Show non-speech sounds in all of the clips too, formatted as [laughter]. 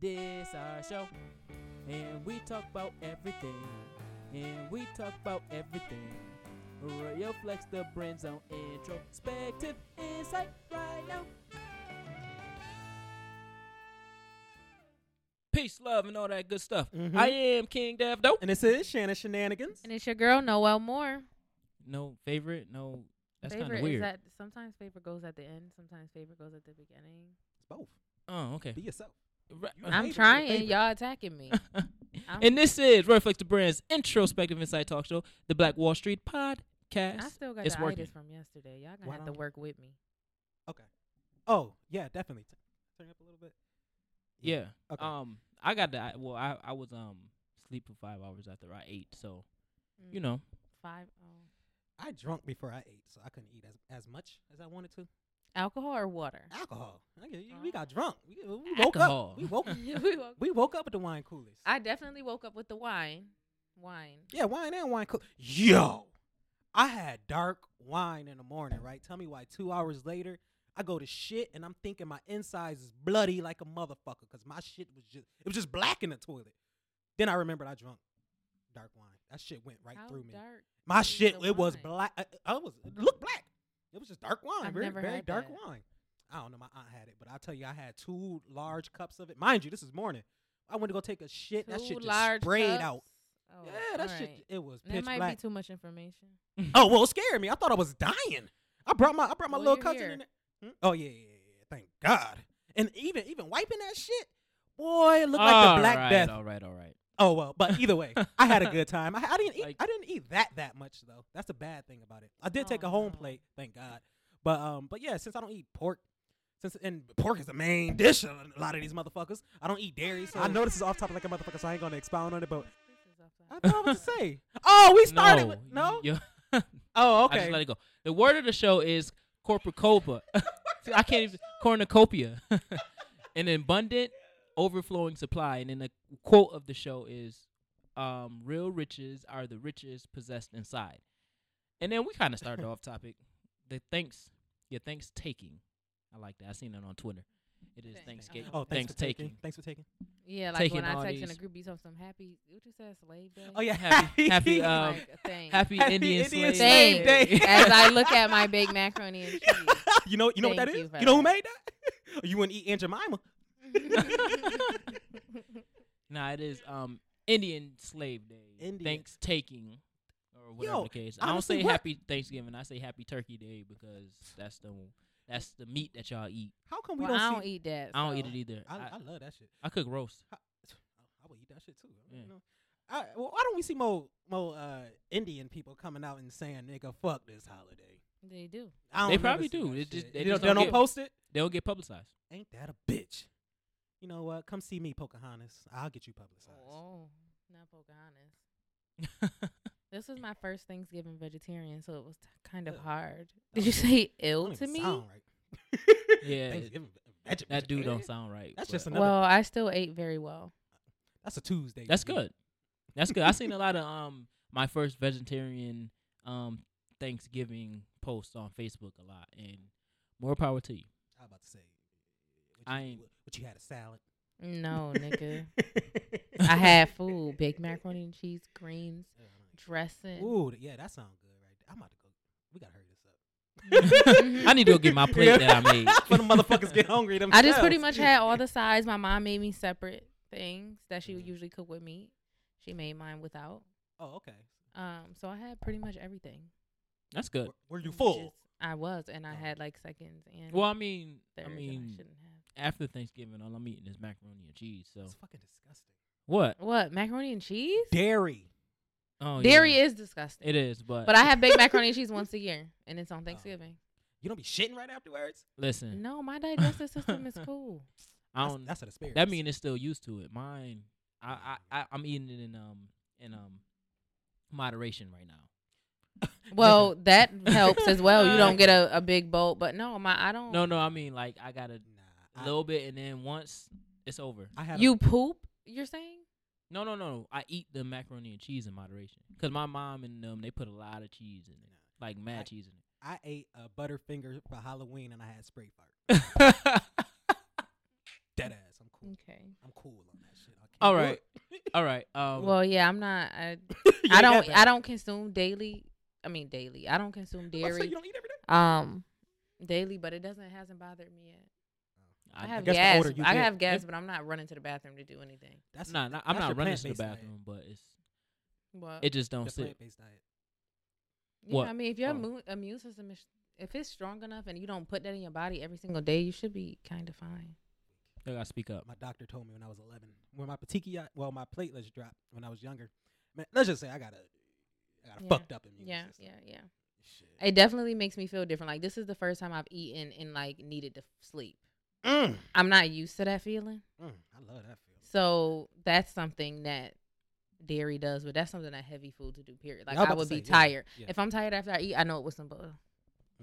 This our show, and we talk about everything, and we talk about everything. Royal Flex, the brand zone introspective insight right now. Peace, love, and all that good stuff. Mhm. I am King Dev Dope. And this is Shannon Shenanigans. And it's your girl Noel Moore. No favorite, no. That's kind favorite of weird. is that sometimes favorite goes at the end, sometimes favorite goes at the beginning. It's both. oh, okay. Be yourself. Right. I'm trying. favorite. Y'all attacking me. [laughs] And this is Royal Flex, the brand's introspective insight talk show, the Black Wall Street podcast. I still got It's the working. itis from yesterday. Y'all gonna Why have to don't- work with me. Okay. Oh, yeah, definitely. T- Turn up a little bit. Yeah. Okay. Um, I got the well. I I was um sleep for five hours after I ate, so you Mm, know. five. Oh. I drunk before I ate, so I couldn't eat as as much as I wanted to. Alcohol or water? Alcohol. I get- We got drunk. We, we woke Alcohol. [laughs] up. We woke. We woke- we woke up with the wine coolers. I definitely woke up with the wine. Wine. yeah, wine and wine cool. Yo, I had dark wine in the morning. Right. Tell me why. Two hours later, I go to shit and I'm thinking my insides is bloody like a motherfucker because my shit was just it was just black in the toilet. Then I remembered I drunk dark wine. That shit went right How through me. dark My shit, the it was black. I, I was it looked black. It was just dark wine, I've very never very dark that. wine. I don't know. My aunt had it, but I'll tell you, I had two large cups of it. Mind you, this is morning. I went to go take a shit. that shit just large sprayed cups? out. Oh, yeah, that shit. alright. It was Pitch That pitch might black. be too much information. [laughs] oh well, it scared me. I thought I was dying. I brought my I brought my Well, little you're cousin in there. Hmm? Oh yeah, yeah, yeah, yeah. Thank God. And even even wiping that shit, boy, it looked like All the Black right, Death. All right, all right. Oh well, but either way, I had a good [laughs] time. I, I didn't eat. Like- I didn't eat that that much though. That's the bad thing about it. I did take Oh, a home no. plate, thank God. But um, but yeah, since I don't eat pork, since and pork is the main dish of a lot of these motherfuckers. I don't eat dairy, so I know this is off topic like a motherfucker, so I ain't gonna expound on it. But I thought what to [laughs] say. Oh, we started no, with no. you- [laughs] Oh, okay. I just let it go. The word of the show is corporate See, I can't even cornucopia. An abundant, overflowing supply, and then the quote of the show is, um, "Real riches are the riches possessed inside." And then we kind of started [laughs] off topic. The thanks, your thanks taking. I like that. I seen it on Twitter. It is Thanks. Thanksgiving. Oh, thanks, thanks for taking. taking. Thanks for taking. Yeah, like Taking when I text in a group, you talk some happy. What you said, slave day. Oh yeah, Happy- [laughs] happy, uh, [laughs] like. Happy, Happy Indian, Indian Slave, Slave Day. As I look at my big macaroni and cheese. you know you know what that Thank is? you for You know who made that? you wouldn't eat Aunt Jemima. [laughs] Nah, it is um Indian Slave Day. Indian. Thanks taking or whatever Yo, the case. I don't say what- Happy Thanksgiving. I say Happy Turkey Day because that's the that's the meat that y'all eat. How come we well, don't, I don't eat that. I don't eat it either. I, I, I love that shit. I cook roast. I, I would eat that shit too. Yeah. You know? I, well, why don't we see more more uh, Indian people coming out and saying, "Nigga, fuck this holiday"? They do. I don't They probably do. that It just- they they, just don't, don't don't get- post it. They don't get publicized. Ain't that a bitch? You know what? Come see me, Pocahontas. I'll get you publicized. Oh, not Pocahontas. [laughs] This was my first Thanksgiving vegetarian, so it was t- kind of Ugh. hard. Did you don't say ill to me? sound right. [laughs] [laughs] Yeah, Thanksgiving, veg- that dude don't sound right. That's but just another. Well, I still ate very well. that's a Tuesday. That's for good. That's good. I seen a lot of um my first vegetarian um Thanksgiving posts on Facebook a lot, and more power to you. I was about to say. I ain't- What, what you had a salad? No, nigga. [laughs] I had food: big macaroni and cheese, greens, dressing. Ooh, yeah, that sounds good right there. I'm about to go. We gotta hurry this up. [laughs] I need to go get my plate that I [laughs] made. For the motherfuckers get hungry themselves. I just pretty much had all the sides. My mom made me separate things that she would usually cook with meat. She made mine without. Oh, okay. Um, so I had pretty much everything. That's good. Were, were you Just- full? I was, and I Oh. had like seconds and Well, I mean, thirds, I mean, I shouldn't have. After Thanksgiving, all I'm eating is macaroni and cheese. So It's fucking disgusting. what? What macaroni and cheese? Dairy. Oh, Dairy yeah. is disgusting. It is, but But I have baked macaroni and [laughs] cheese once a year, and it's on Thanksgiving. You don't be shitting right afterwards. listen, No, my digestive system is [laughs] cool. I That's, don't. that's an experience. that mean it's still used to it. Mine, I, I, I, I'm eating it in um in um moderation right now. [laughs] Well, that helps as well. You don't get a, a big bowl, but no, my I don't. No, no, I mean like I got a little bit, and then once it's over. I had you poop. You're saying? No, no, no. I eat the macaroni and cheese in moderation because my mom and them they put a lot of cheese in it, like mad I- cheese in A, I ate a Butterfinger for Halloween and I had spray fart. [laughs] Dead ass. I'm cool. Okay. I'm cool on that shit. I can't All do right. it. [laughs] All right. Um, Well, yeah, I'm not. I, [laughs] You I ain't don't. that I don't consume daily. I mean, daily. I don't consume Let's say dairy. You don't eat every day. Um, daily, but it doesn't hasn't bothered me yet. I, I have guess the gas. older you I get- have gas, If- but I'm not running to the bathroom to do anything. That's nah, nah, I'm not running to the plant-based diet. bathroom, but it's Well, it just don't The sit. plant-based diet. yeah, what? I mean, if your Oh. immune, immune system is if it's strong enough and you don't put that in your body every single day, you should be kind of fine. I gotta speak up. My doctor told me when I was 11, when my petechiae, well, my platelets dropped when I was younger. Man, let's just say I got a, I got a Yeah. fucked up immune Yeah, system. yeah, yeah. Shit. It definitely makes me feel different. Like this is the first time I've eaten and like needed to sleep. Mm, I'm not used to that feeling. mm, I love that feeling. So that's something that dairy does, but that's something that heavy food to do. Period. Like I would be say, tired yeah. if I'm tired after I eat. I know it was some butter.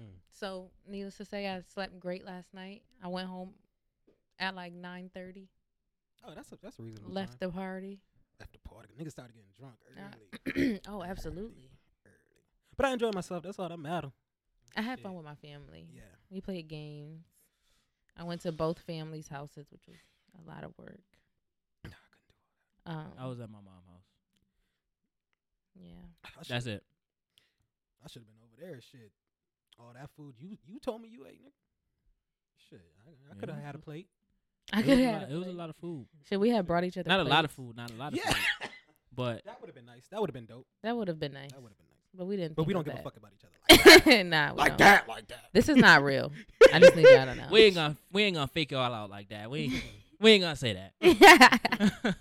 Mm. So needless to say, I slept great last night. I went home at like nine thirty. Oh, that's a that's a reasonable. Left time. the party. left the party. Niggas started getting drunk Uh, early. [clears throat] oh, absolutely. early. But I enjoyed myself. That's all that matter. I had fun with my family. Yeah. We played games. I went to both families' houses, which was a lot of work. Nah, I couldn't do Um, I was at my mom's house. yeah. That's it. I should have been over there. Shit. All that food you you told me you ate, nigga. Shit, I, I Yeah, could have had a plate. [laughs] I could have. it was a lot of food. Should we have brought each other? Not a lot of food. Not a lot of Yeah, food. [laughs] But that would have been nice. That would have been dope. That would have been nice, That would have been nice. But we didn't. But we don't of give a fuck about each other [laughs] like that. nah, we like don't. that, like that. This is not real. I just need y'all to [laughs] know. we ain't gonna we ain't gonna fake y'all out like that. We ain't, [laughs] we ain't gonna say that.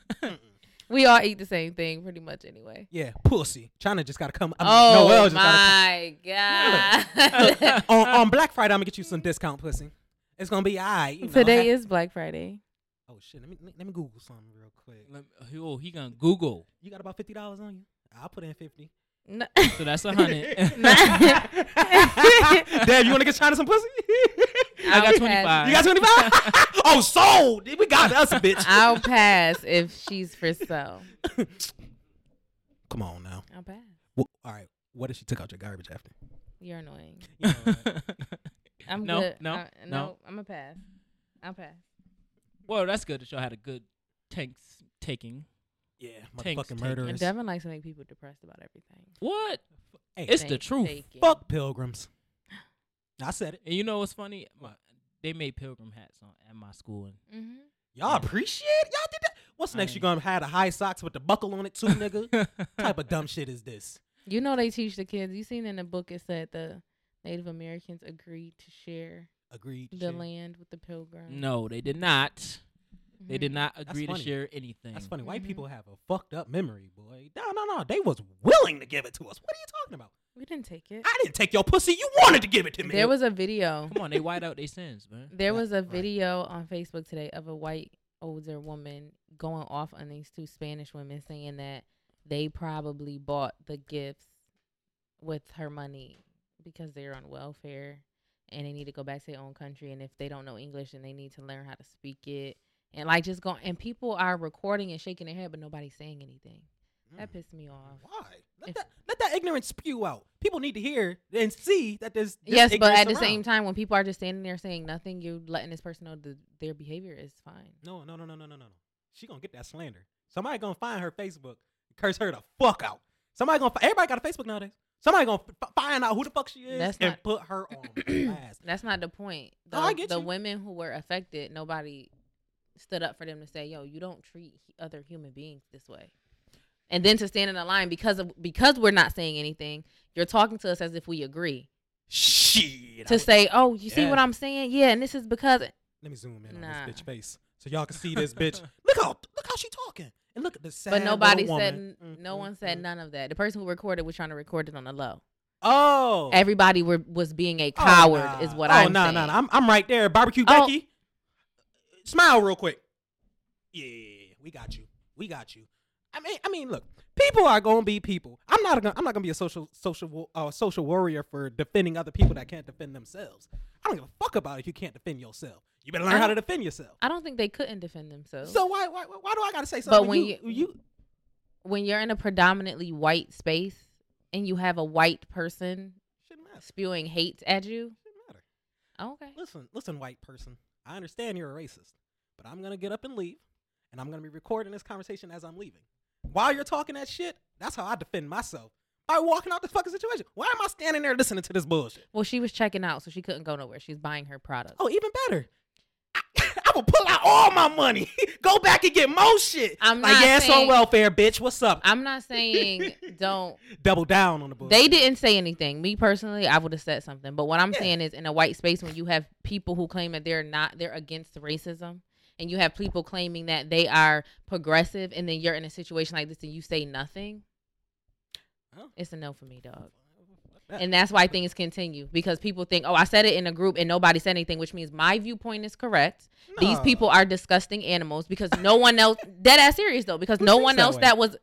We all eat the same thing pretty much anyway. yeah, pussy. China just gotta come. I mean, oh Noel just gotta my god! on, on Black Friday, I'm gonna get you some discount pussy. It's gonna be alright. You know, Today ha- is Black Friday. Oh shit! Let me let me Google something real quick. Let me- oh, he gonna Google. You got about fifty dollars on you? I'll put in fifty. No. So that's a hundred. [laughs] [laughs] Dad, you want to get China some pussy? I got I'll twenty pass. five. You got twenty five? [laughs] oh, sold. We got us a bitch. I'll pass if she's for sale. Come on now. I'll pass. Well, all right. What if she took out your garbage after? You're annoying. You know what? I'm No, good. no, Uh, no. I'm a pass. I'll pass. well, that's good that y'all had a good tanks taking. Yeah, Tanks motherfucking taking. murderers. And Devin likes to make people depressed about everything. What? Hey, It's the Thank- truth. taking. fuck pilgrims. [gasps] I said it. And you know what's funny? My, they made pilgrim hats on at my school, and Mhm. Y'all appreciate it? y'all did that. What's next? You ain't- gonna have the high socks with the buckle on it too, [laughs] nigga? type of dumb shit is this? You know they teach the kids. You seen in the book it said the Native Americans agreed to share Agreed. the shit. land with the pilgrims. no, they did not. They did not agree to share anything. That's funny. White Mhm. people have a fucked up memory, boy. No, no, no. They was willing to give it to us. What are you talking about? We didn't take it. I didn't take your pussy. You wanted to give it to me. There was a video. Come on, they white out their sins, man. [laughs] There was a right. video on Facebook today of a white older woman going off on these two Spanish women saying that they probably bought the gifts with her money because they're on welfare and they need to go back to their own country and if they don't know English and they need to learn how to speak it and like just going and people are recording and shaking their head but nobody's saying anything. That Mm. pissed me off. Why? Let If- that let that ignorance spew out. People need to hear and see that there's, Yes, but at the same time when people are just standing there saying nothing, you're letting this person know that their behavior is fine. No, no, no, no, no, no, no, no. She gonna get that slander. Somebody gonna find her Facebook, curse her the fuck out. Somebody gonna. Everybody got a Facebook nowadays. Somebody gonna f- find out who the fuck she is That's and not- put her on [clears throat] blast. That's not the point. The, No, I get the women who were affected, nobody stood up for them to say, "Yo, you don't treat other human beings this way." And then to stand in the line because of because we're not saying anything, you're talking to us as if we agree. Shit. I To would- say, "Oh, you see what I'm saying? Yeah, and this is because Let me zoom in Nah. on this bitch face so y'all can see this [laughs] bitch. Look how look how she talking and look at the sad. but nobody little said woman. n- Mm, no mm, one said mm. none of that. The person who recorded was trying to record it on the low. Oh, Everybody were was being a Oh, coward nah. is what oh, I'm nah, saying. no no I'm I'm right there. Barbecue Oh. Becky. Smile real quick. Yeah, we got you. We got you. I mean, I mean, look, people are gonna be people. I'm not gonna I'm not gonna be a social social uh, social warrior for defending other people that can't defend themselves. I don't give a fuck about if you can't defend yourself. You better learn how to defend yourself. I don't think they couldn't defend themselves. So why why why do I gotta say something? But when you, you- you when you're in a predominantly white space and you have a white person spewing hate at you, Shouldn't matter. okay. Listen, listen, white person. I understand you're a racist, but I'm gonna get up and leave, and I'm gonna be recording this conversation as I'm leaving. While you're talking that shit, that's how I defend myself. By walking out the fucking situation. Why am I standing there listening to this bullshit? Well, she was checking out, so she couldn't go nowhere. She's buying her product. Oh, even better. I, will pull out all my money, [laughs] go back and get more shit. I'm like, not yeah, it's on welfare, bitch. What's up? I'm not saying [laughs] don't. Double down on the bullshit. They didn't say anything. Me personally, I would have said something. But what I'm Yeah. saying is, in a white space, when you have people who claim that they're not, they're against racism, and you have people claiming that they are progressive, and then you're in a situation like this and you say nothing, Oh. it's a no for me, dog. [laughs] And that's why things continue because people think, oh, I said it in a group and nobody said anything, which means my viewpoint is correct. These people are disgusting animals because no one else, [laughs] dead ass serious though, because Who no one that else way? that was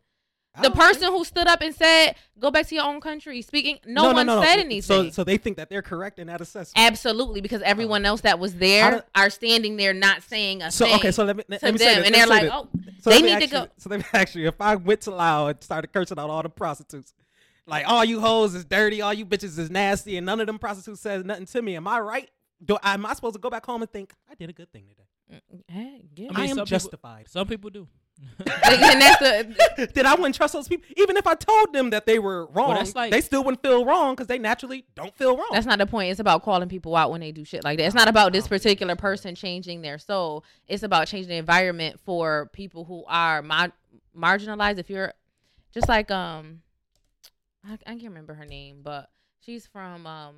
the person who stood up and said, "Go back to your own country." Speaking, no, one said anything. So, so they think that they're correct in that assessment. Absolutely, because oh. everyone else that was there don't- are standing there not saying a so thing So okay, so let me let to me say them, this, and they're like. "Oh, So they need to go." you- So let me [laughs] ask you: If I went to Lao and started cursing out all the prostitutes, like all you hoes is dirty, all you bitches is nasty, and none of them prostitutes says nothing to me, am I right? Do am I supposed to go back home and think I did a good thing today? Hey, yeah. I mean, I, am some people- justified. Some people do. [laughs] and that's the [laughs] Did I wouldn't trust those people? Even if I told them that they were wrong, that's like- they still wouldn't feel wrong because they naturally don't feel wrong. That's not the point. It's about calling people out when they do shit like that. It's not about this I don't think particular person changing their soul. It's about changing the environment for people who are mar- marginalized. If you're just like um, I, I can't remember her name, but she's from um,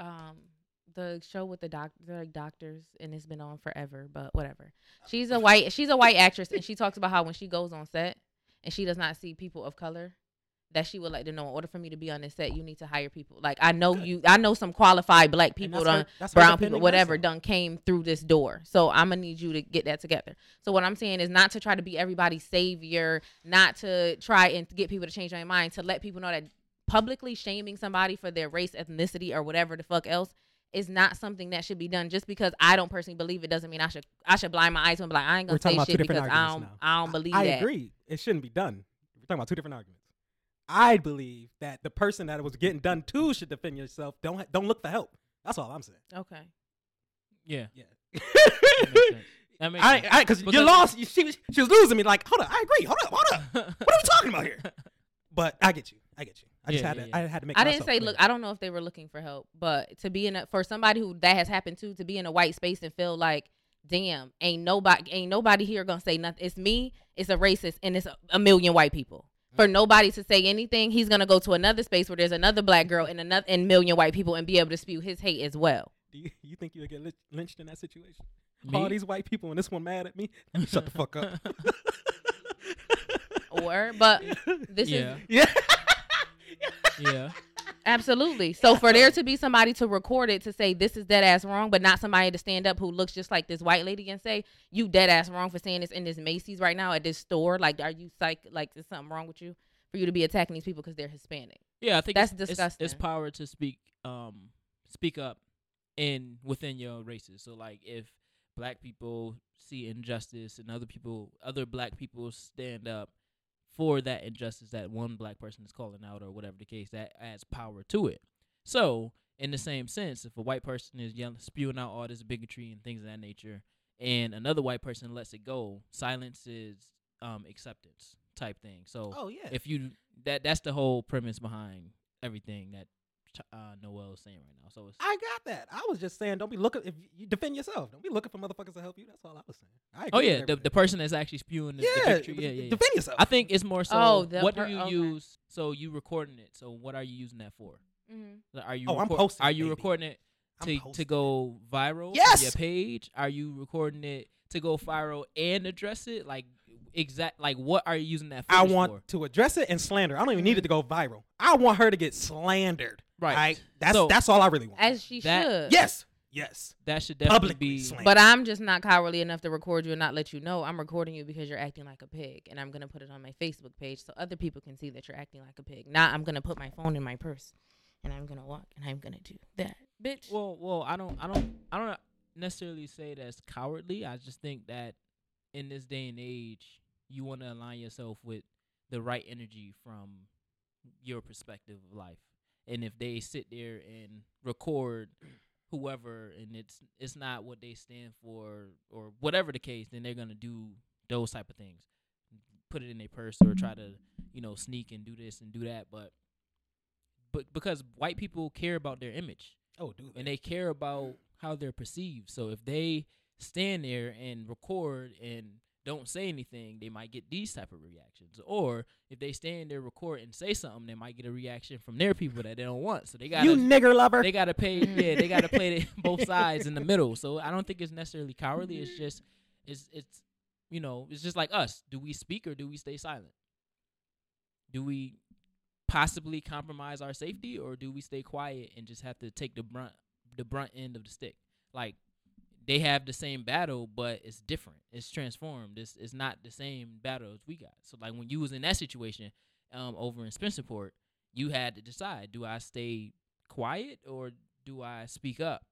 um, the show with the doc, like doctors, and it's been on forever. But whatever. She's a white, she's a white actress, and she talks about how when she goes on set and she does not see people of color that she would like to know in order for me to be on this set you need to hire people like i know Good. you i know some qualified black people done her brown people whatever done came through this door so i'm gonna need you to get that together so what i'm saying is not to try to be everybody's savior not to try and get people to change their mind to let people know that publicly shaming somebody for their race ethnicity or whatever the fuck else is not something that should be done just because I don't personally believe it doesn't mean I should I should blind my eyes and be like I ain't gonna say shit because I don't I don't believe I that. agree. It shouldn't be done. We're talking about two different arguments. I believe that the person that was getting done to should defend yourself. Don't ha- don't look for help. That's all I'm saying. Okay. Yeah, Yeah. that makes sense. That makes I, sense. I, because you lost. She, was- she was losing me. Like, hold up, I agree. Hold up, hold up. [laughs] What are we talking about here? But I get you. I get you. I just Yeah, had yeah, to. yeah. I had to make. I didn't say clear. look. I don't know if they were looking for help, but to be in a for somebody who that has happened to, to be in a white space and feel like, damn, ain't nobody, ain't nobody here gonna say nothing. It's me. It's a racist, and it's a, a million white people. For nobody to say anything, he's gonna go to another space where there's another black girl and another and million white people and be able to spew his hate as well. Do you, you think you would get lynched in that situation? Me? All these white people and this one mad at me. [laughs] Let me shut the fuck up. Or, but [laughs] this yeah, is yeah. yeah. Absolutely. So for there to be somebody to record it to say this is dead ass wrong, but not somebody to stand up who looks just like this white lady and say you dead ass wrong for saying this in this Macy's right now at this store. Like, are you psych? Like, is something wrong with you for you to be attacking these people because they're Hispanic? Yeah, I think That's it's, it's- It's, power to speak, um, speak up in within your races. So like, if black people see injustice and other people, other black people stand up for that injustice that one black person is calling out or whatever the case, that adds power to it. So in the same sense, if a white person is yelling, spewing out all this bigotry and things of that nature, and another white person lets it go, silence is um, acceptance type thing. So Oh yeah. if you that that's the whole premise behind everything that uh, Noel is saying right now. So it's I got that. I was just saying, don't be looking. If you defend yourself, don't be looking for motherfuckers to help you. That's all I was saying. I oh yeah, the, the person that's actually spewing the, the yeah, yeah, yeah, yeah. defend yourself. I think it's more so. Oh, what per- do you okay. use? So you recording it. So what are you using that for? Mm-hmm. Are you? Oh, I'm posting Are you baby. recording it to to go viral? Yes! Your page. Are you recording it to go viral and address it? Like exact. Like what are you using that? For I want for? to address it and slander. I don't even need it to go viral. I want her to get slandered. Right. That's So- that's all I really want. As she That- should. yes. Yes. That should definitely Publicly be. slandered. But I'm just not cowardly enough to record you and not let you know I'm recording you because you're acting like a pig, and I'm gonna put it on my Facebook page so other people can see that you're acting like a pig. Not I'm gonna put my phone in my purse, and I'm gonna walk and I'm gonna do that, bitch. Well, well, I don't, I don't, I don't necessarily say that's cowardly. I just think that in this day and age, you want to align yourself with the right energy from your perspective of life. And if they sit there and record whoever and it's it's not what they stand for or whatever the case, then they're gonna do those type of things. Put it in their purse or try to, you know, sneak and do this and do that. But but because white people care about their image Oh, dude. and they care about how they're perceived. So if they stand there and record and don't say anything, they might get these type of reactions. Or if they stand there, record and say something, they might get a reaction from their people that they don't want. So they got you nigger lover. they got to pay. Yeah, they got to play the, [laughs] both sides in the middle. So I don't think it's necessarily cowardly. It's mm-hmm. just it's it's you know it's just like us. Do we speak or do we stay silent? Do we possibly compromise our safety or do we stay quiet and just have to take the brunt the brunt end of the stick? Like they have the same battle, but it's different. It's transformed. It's it's not the same battle as we got. So like when you was in that situation, um, over in Spencerport, you had to decide: do I stay quiet or do I speak up?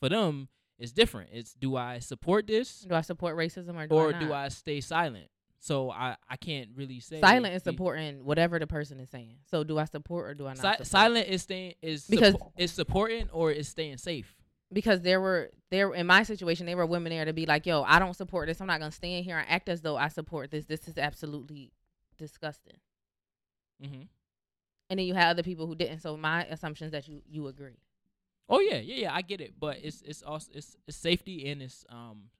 For them, it's different. It's do I support this Do I support racism or do or I not? do I stay silent? So I I can't really say Silent is supporting whatever the person is saying. So do I support or do I not? Si- silent is staying is Because- is supporting or is staying safe. Because there were there in my situation there were women there to be like, yo, I don't support this. I'm not gonna stand here and act as though I support this. This is absolutely disgusting. mm-hmm. And then you had other people who didn't. So my assumption is that you you agree. Oh yeah, yeah, yeah. I get it, but it's it's also it's, it's safety and it's um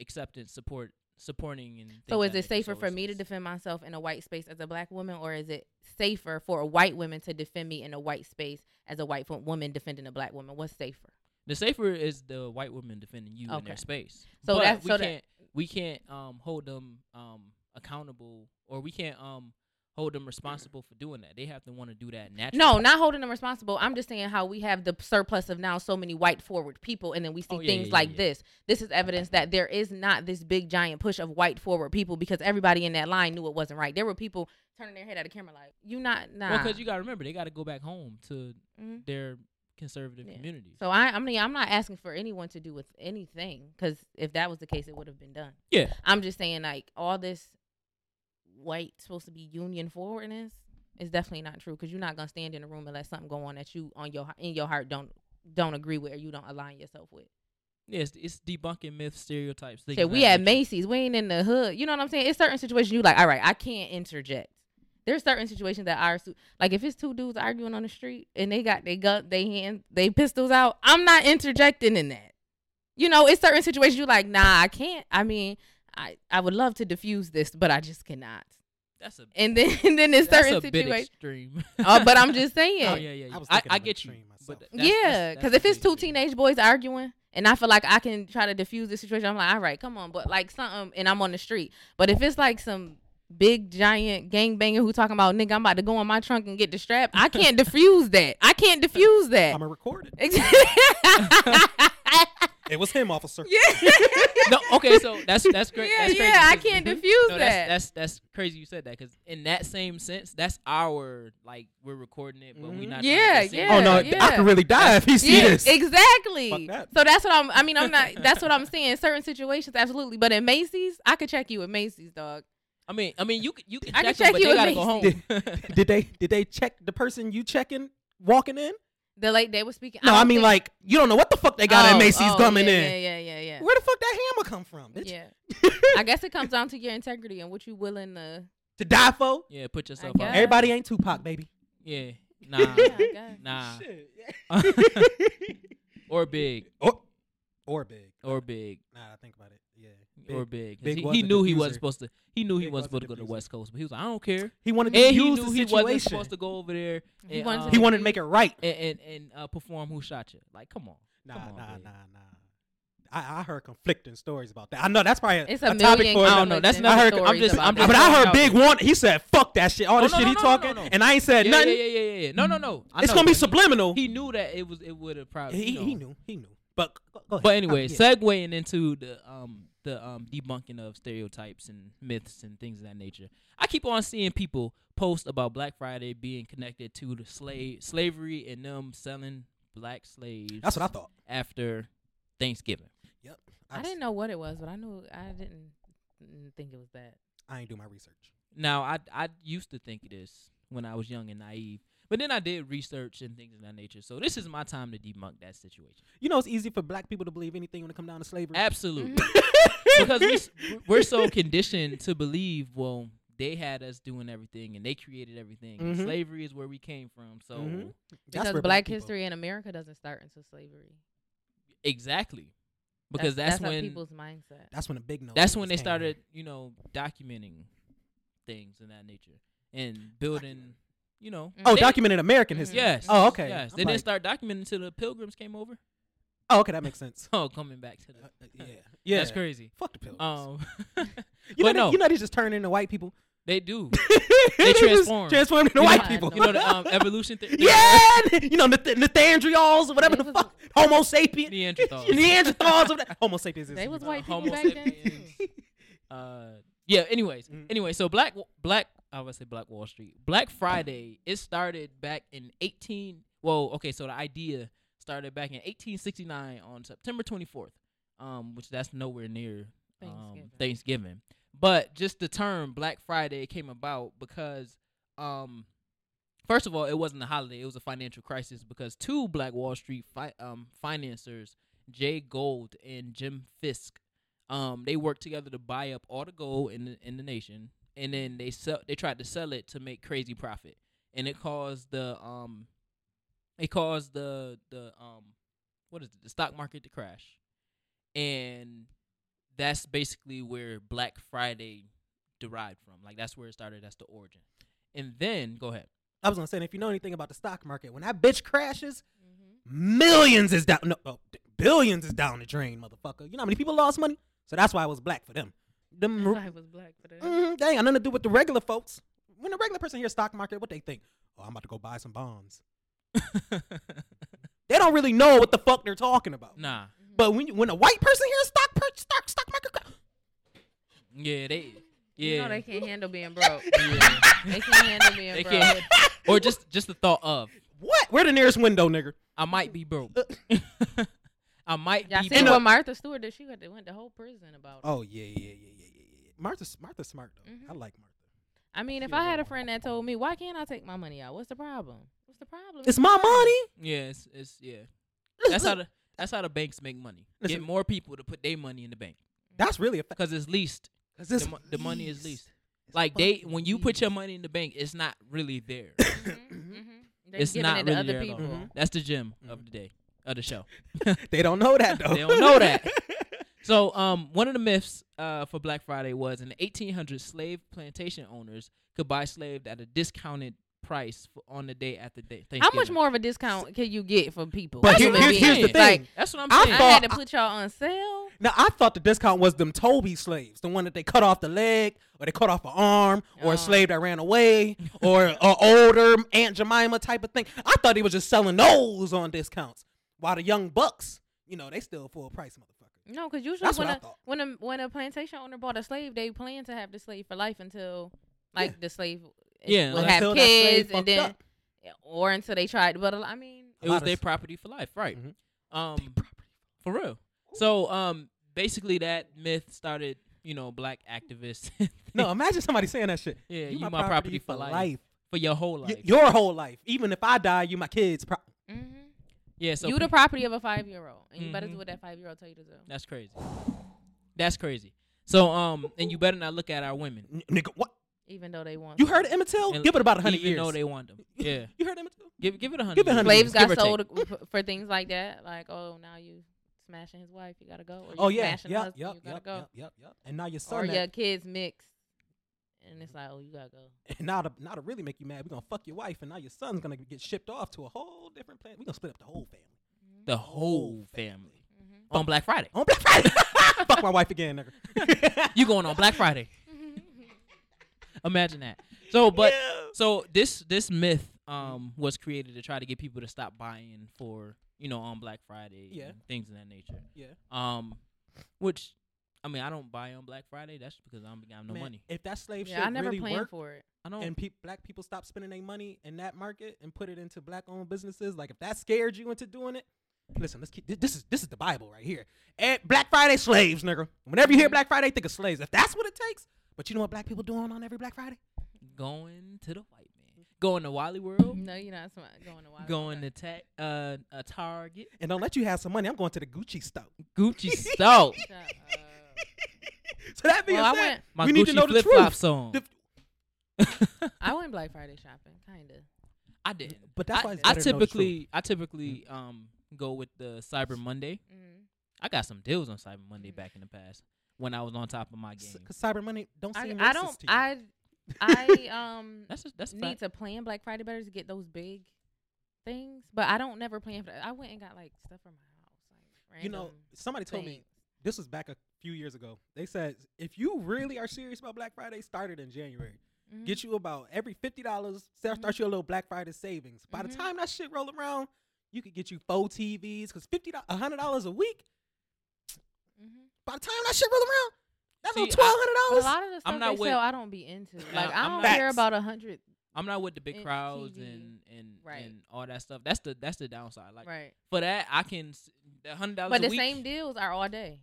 acceptance, support, supporting and. So is it safer So for me to defend myself in a white space as a black woman, or is it safer for a white woman to defend me in a white space as a white woman defending a black woman? What's safer? The safer is the white woman defending you in their space. So but that's- we so can't we can't um hold them um accountable or we can't um hold them responsible for doing that. They have to want to do that naturally. No, not holding them responsible. I'm just saying how we have the surplus of now so many white forward people, and then we see Oh, yeah, things yeah, like yeah. this. This is evidence that there is not this big giant push of white forward people because everybody in that line knew it wasn't right. There were people turning their head at the camera like, "You not nah." Well, because you got to remember they got to go back home to Mhm. their conservative Yeah. communities. So I, I mean, I'm not asking for anyone to do with anything because if that was the case, it would have been done. yeah, I'm just saying like all this white supposed to be union forwardness is definitely not true because you're not gonna stand in a room and let something go on that you on your in your heart don't don't agree with or you don't align yourself with. yeah, it's, it's debunking myths, stereotypes. Shit, we at. Macy's, we ain't in the hood. You know what I'm saying? It's certain situations you like. All right, I can't interject. There's certain situations that are su- like if it's two dudes arguing on the street and they got they gun, they hand, they pistols out. I'm not interjecting in that. You know, it's certain situations you're like. Nah, I can't. I mean, I I would love to diffuse this, but I just cannot. That's a And then [laughs] and then in that's certain a bit situations. extreme. Oh, but I'm just [laughs] saying. Oh yeah, yeah. yeah. I was I, thinking I of an get you. extreme But that's- yeah, because if it's two teenage boys arguing, and I feel like I can try to diffuse the situation, I'm like, all right, come on, but like something, and I'm on the street. But if it's like some big giant gangbanger who talking about nigga, I'm about to go in my trunk and get the strap, I can't defuse that. I can't defuse that. I'm gonna record it. [laughs] It was him, officer. yeah, [laughs] no, okay, so that's that's great. yeah, that's crazy yeah. I 'cause- can't defuse no, that. that's, that's that's crazy you said that because in that same sense, that's our like we're recording it, but we're Mhm. not. Yeah, trying to get yeah. oh no, yeah. I could really die if he see yeah, this. exactly. That. So that's what I'm. I mean, I'm not. That's what I'm saying. Certain situations, absolutely. But in Macy's, I could check you at Macy's, dog. I mean, I mean, you can you can I can check, them, check but you they gotta go home. did they did they check the person you checking walking in? The like they were speaking. No, I, don't mean think- like you don't know what the fuck they got Oh, at Macy's oh, coming yeah, in. Yeah, yeah, yeah, yeah. Where the fuck that hammer come from? bitch? Yeah. [laughs] I guess it comes down to your integrity and what you willing to. To die for? yeah, put yourself guess. out. Everybody ain't Tupac, baby. Yeah, [laughs] nah, Yeah, I nah, Shit. [laughs] or big, or, or big. or big, Nah, I think about it. Yeah. or Big. big. 'Cause Big he, he knew he wasn't supposed to. He knew he Big wasn't supposed to go to the. West Coast, but he was like, I don't care. He wanted to And he knew the he wasn't supposed to go over there. He and, wanted to um, he wanted to make it right. and and, and uh, perform Who Shot You. Like, come on. Nah, Come on, nah, Big. nah, nah. I, I heard conflicting stories about that. I know that's probably a, It's a a topic million. for I don't know, that's conflicting not- I heard- I'm just- I'm just- But I heard Big there. one. He said, "Fuck that shit." All Oh, this no, shit no, he no, no, talking, no, no. and I ain't said Yeah, nothing. yeah, yeah, yeah, yeah. No, no, no. I It's know, gonna be but he- subliminal. He knew that it was. It would have probably. he, you know. he knew. He knew. But go, go ahead. But anyway, yeah. segueing into the um the um debunking of stereotypes and myths and things of that nature. I keep on seeing people post about Black Friday being connected to the slave slavery and them selling black slaves. that's what I thought. after Thanksgiving. Yep. I didn't know what it was, but I knew I didn't think it was that. I ain't do my research. Now I I used to think it is when I was young and naive. But then I did research and things of that nature. So this is my time to debunk that situation. You know, it's easy for black people to believe anything when it comes down to slavery. Absolutely. Mhm. [laughs] because we, [laughs] we're so conditioned to believe, well, they had us doing everything and they created everything. and Mhm. slavery is where we came from. So Mhm. Because where Black history in America doesn't start until slavery. exactly. Because that's, how when people's mindset. That's when the big no. that's when they started, you know, documenting things in that nature and building, you know. Oh, they- documented American history. Yes. Oh, okay. Yes. I'm They like, didn't start documenting until the pilgrims came over. Oh, okay, that makes sense. [laughs] Oh, coming back to Uh, the. uh, yeah, [laughs] yeah. That's crazy. Fuck the pilgrims. Um, [laughs] you know, but they, no. you know they just turn into white people. they do. they just transform. transform into You white I people. You know the um, evolution theory. yeah, you know Nath- Nathaniels or whatever They the was- fuck. Homo sapien. Neanderthals. Neanderthals. or that- Homo sapiens. They was stupid. white people Homo back then. uh, yeah. Anyways, Mhm. anyway, so Black Black I would say Black Wall Street. Black Friday. It started back in eighteen. Well, okay, so the idea started back in 1869 on September 24th, um, which that's nowhere near um, Thanksgiving. Thanksgiving. But just the term Black Friday came about because, um, first of all, it wasn't a holiday; it was a financial crisis because two Black Wall Street fi- um, financiers, Jay Gould and Jim Fisk, um, they worked together to buy up all the gold in the in the nation, and then they sell. They tried to sell it to make crazy profit, and it caused the um, it caused the the um, what is it? The stock market to crash, and that's basically where Black Friday derived from. Like that's where it started. That's the origin. And then go ahead. I was gonna say, if you know anything about the stock market, when that bitch crashes, Mhm. millions is down. No, oh, billions is down the drain, motherfucker. You know how many people lost money? So that's why it was black for them. Them, That's why it was black for them. Uh, mm, they ain't got nothing to do with the regular folks. When the regular person hears stock market, what they think? Oh, I'm about to go buy some bonds. [laughs] They don't really know what the fuck they're talking about. nah. Mm-hmm. But when you, when a white person hears stock per, stock stock market, Yeah, they. Yeah. You know they can't handle being broke. [laughs] yeah. they can't handle being They broke. can't. or just just the thought of what? Where the nearest window, nigga? I might be broke. Uh, [laughs] I might Y'all be see And, broke. what Martha Stewart did? She got they went to whole prison about. it. Oh yeah, yeah, yeah. Martha's Martha's smart though. Mhm. I like Martha. I mean, if I had a friend that told me, "Why can't I take my money out? What's the problem? What's the problem? It's my money. Yeah, it's, it's yeah. [laughs] That's how the that's how the banks make money. Listen. Get more people to put their money in the bank That's really a fact. because it's least. 'Cause The, it's mo- the money is least. least. It's Like they fucking when you put your money in the bank, it's not really there. [coughs] Mhm, mhm. It's not it really other there at all. people. Mhm. That's the gem of the day of the show. [laughs] they don't know that though. They don't know that. [laughs] So, um, one of the myths uh, for Black Friday was in the 1800s, slave plantation owners could buy slaves at a discounted price for, on the day after day. How much more of a discount can you get for people? But here- here's- here's the Like, thing. That's what I'm saying. I thought- had to put y'all on sale. Now I thought the discount was them Toby slaves, the one that they cut off the leg, or they cut off an arm, or Oh. a slave that ran away, or an older Aunt Jemima type of thing. I thought he was just selling those on discounts, while the young bucks, you know, they still full price motherfuckers. No, because usually That's when what I a thought. when a when a plantation owner bought a slave, they plan to have the slave for life until like the slave Yeah, will until have kids and then up. or until they tried. But I mean, it was their property for life, right? Mhm. Um, for real. So, um, basically, that myth started. You know, black activists. [laughs] No, imagine somebody saying that shit. yeah, you, my, property, for life, for your whole Y- life. your whole life. Even if I die, you my kids. Pro-. Yeah, so you the property of a five year old, and you better do Mhm. what that five year old tell you to do. that's crazy. That's crazy. So, um, and you better not look at our women. N- nigga, what? Even though they want You heard of Emmett Till? And Give it about a hundred years. even though they want them. [laughs] Yeah, You heard Emmett Till? give give it a hundred. Give it hundred slaves years, got give sold for, for things like that. Like, oh, now you smashing his wife, you gotta go. Or Oh yeah, smashing yep, husband, yep, you gotta yep, go. yep, yep, yep. And now your son, Or son, your kids mixed, and it's like, oh, you gotta go. and now to now to really make you mad, we're gonna fuck your wife, and now your son's gonna get shipped off to a whole different planet. We gonna split up the whole family the whole family Mhm. on Black Friday. on Black Friday. [laughs] fuck my wife again, nigga. [laughs] You going on Black Friday? Imagine that. So, but Yeah. so this this myth um was created to try to get people to stop buying for you know on Black Friday Yeah. and things of that nature. yeah, Um, which I mean I don't buy on Black Friday. That's because I don't got no Man, money. If that slave yeah, shit I never really planned worked, for it. I don't. and pe- black people stop spending their money in that market and put it into black owned businesses, like if that scared you into doing it, listen, let's keep this is this is the Bible right here. And Black Friday slaves, nigga. Whenever you hear Black Friday, think of slaves. If that's what it takes, but you know what black people doing on every Black Friday? going to the white man. going to Wally World, No, you're not smart. Going to Wild going to World. ta- uh, a Target, And don't let you have some money. I'm going to the Gucci store. Gucci [laughs] store. Shut [laughs] up. So that being Well, I said, went- My we Gucci need to know the flip flop truth. song. The- [laughs] I went Black Friday shopping, kind of. I did. But that's I, why it's I better to know the truth. typically I typically um go with the Cyber Monday. Mm. I got some deals on Cyber Monday Mhm. back in the past when I was on top of my game. Because cyber Monday don't seem I racist don't. to you. I [laughs] I um That's a, that's need fact. to plan Black Friday better to get those big things, but I don't never plan for that. I went and got like stuff for my house, like you know, random somebody told me this was back a few years ago. They said if you really are serious about Black Friday, start it in January. Mhm. Get you about every fifty dollars. Start start you a little Black Friday savings. By Mhm. the time that shit roll around, you could get you four TVs because fifty a hundred dollars a week. Mhm. By the time that shit roll around, that's See, about twelve hundred But a lot of the stuff I'm not they with- sell, I don't be into. Like I I'm don't not- care about a hundred. I'm not with the big crowds TV. and and Right. and all that stuff. That's the that's the downside. Like Right. for that, I can the hundred dollars. But a the week, same deals are all day.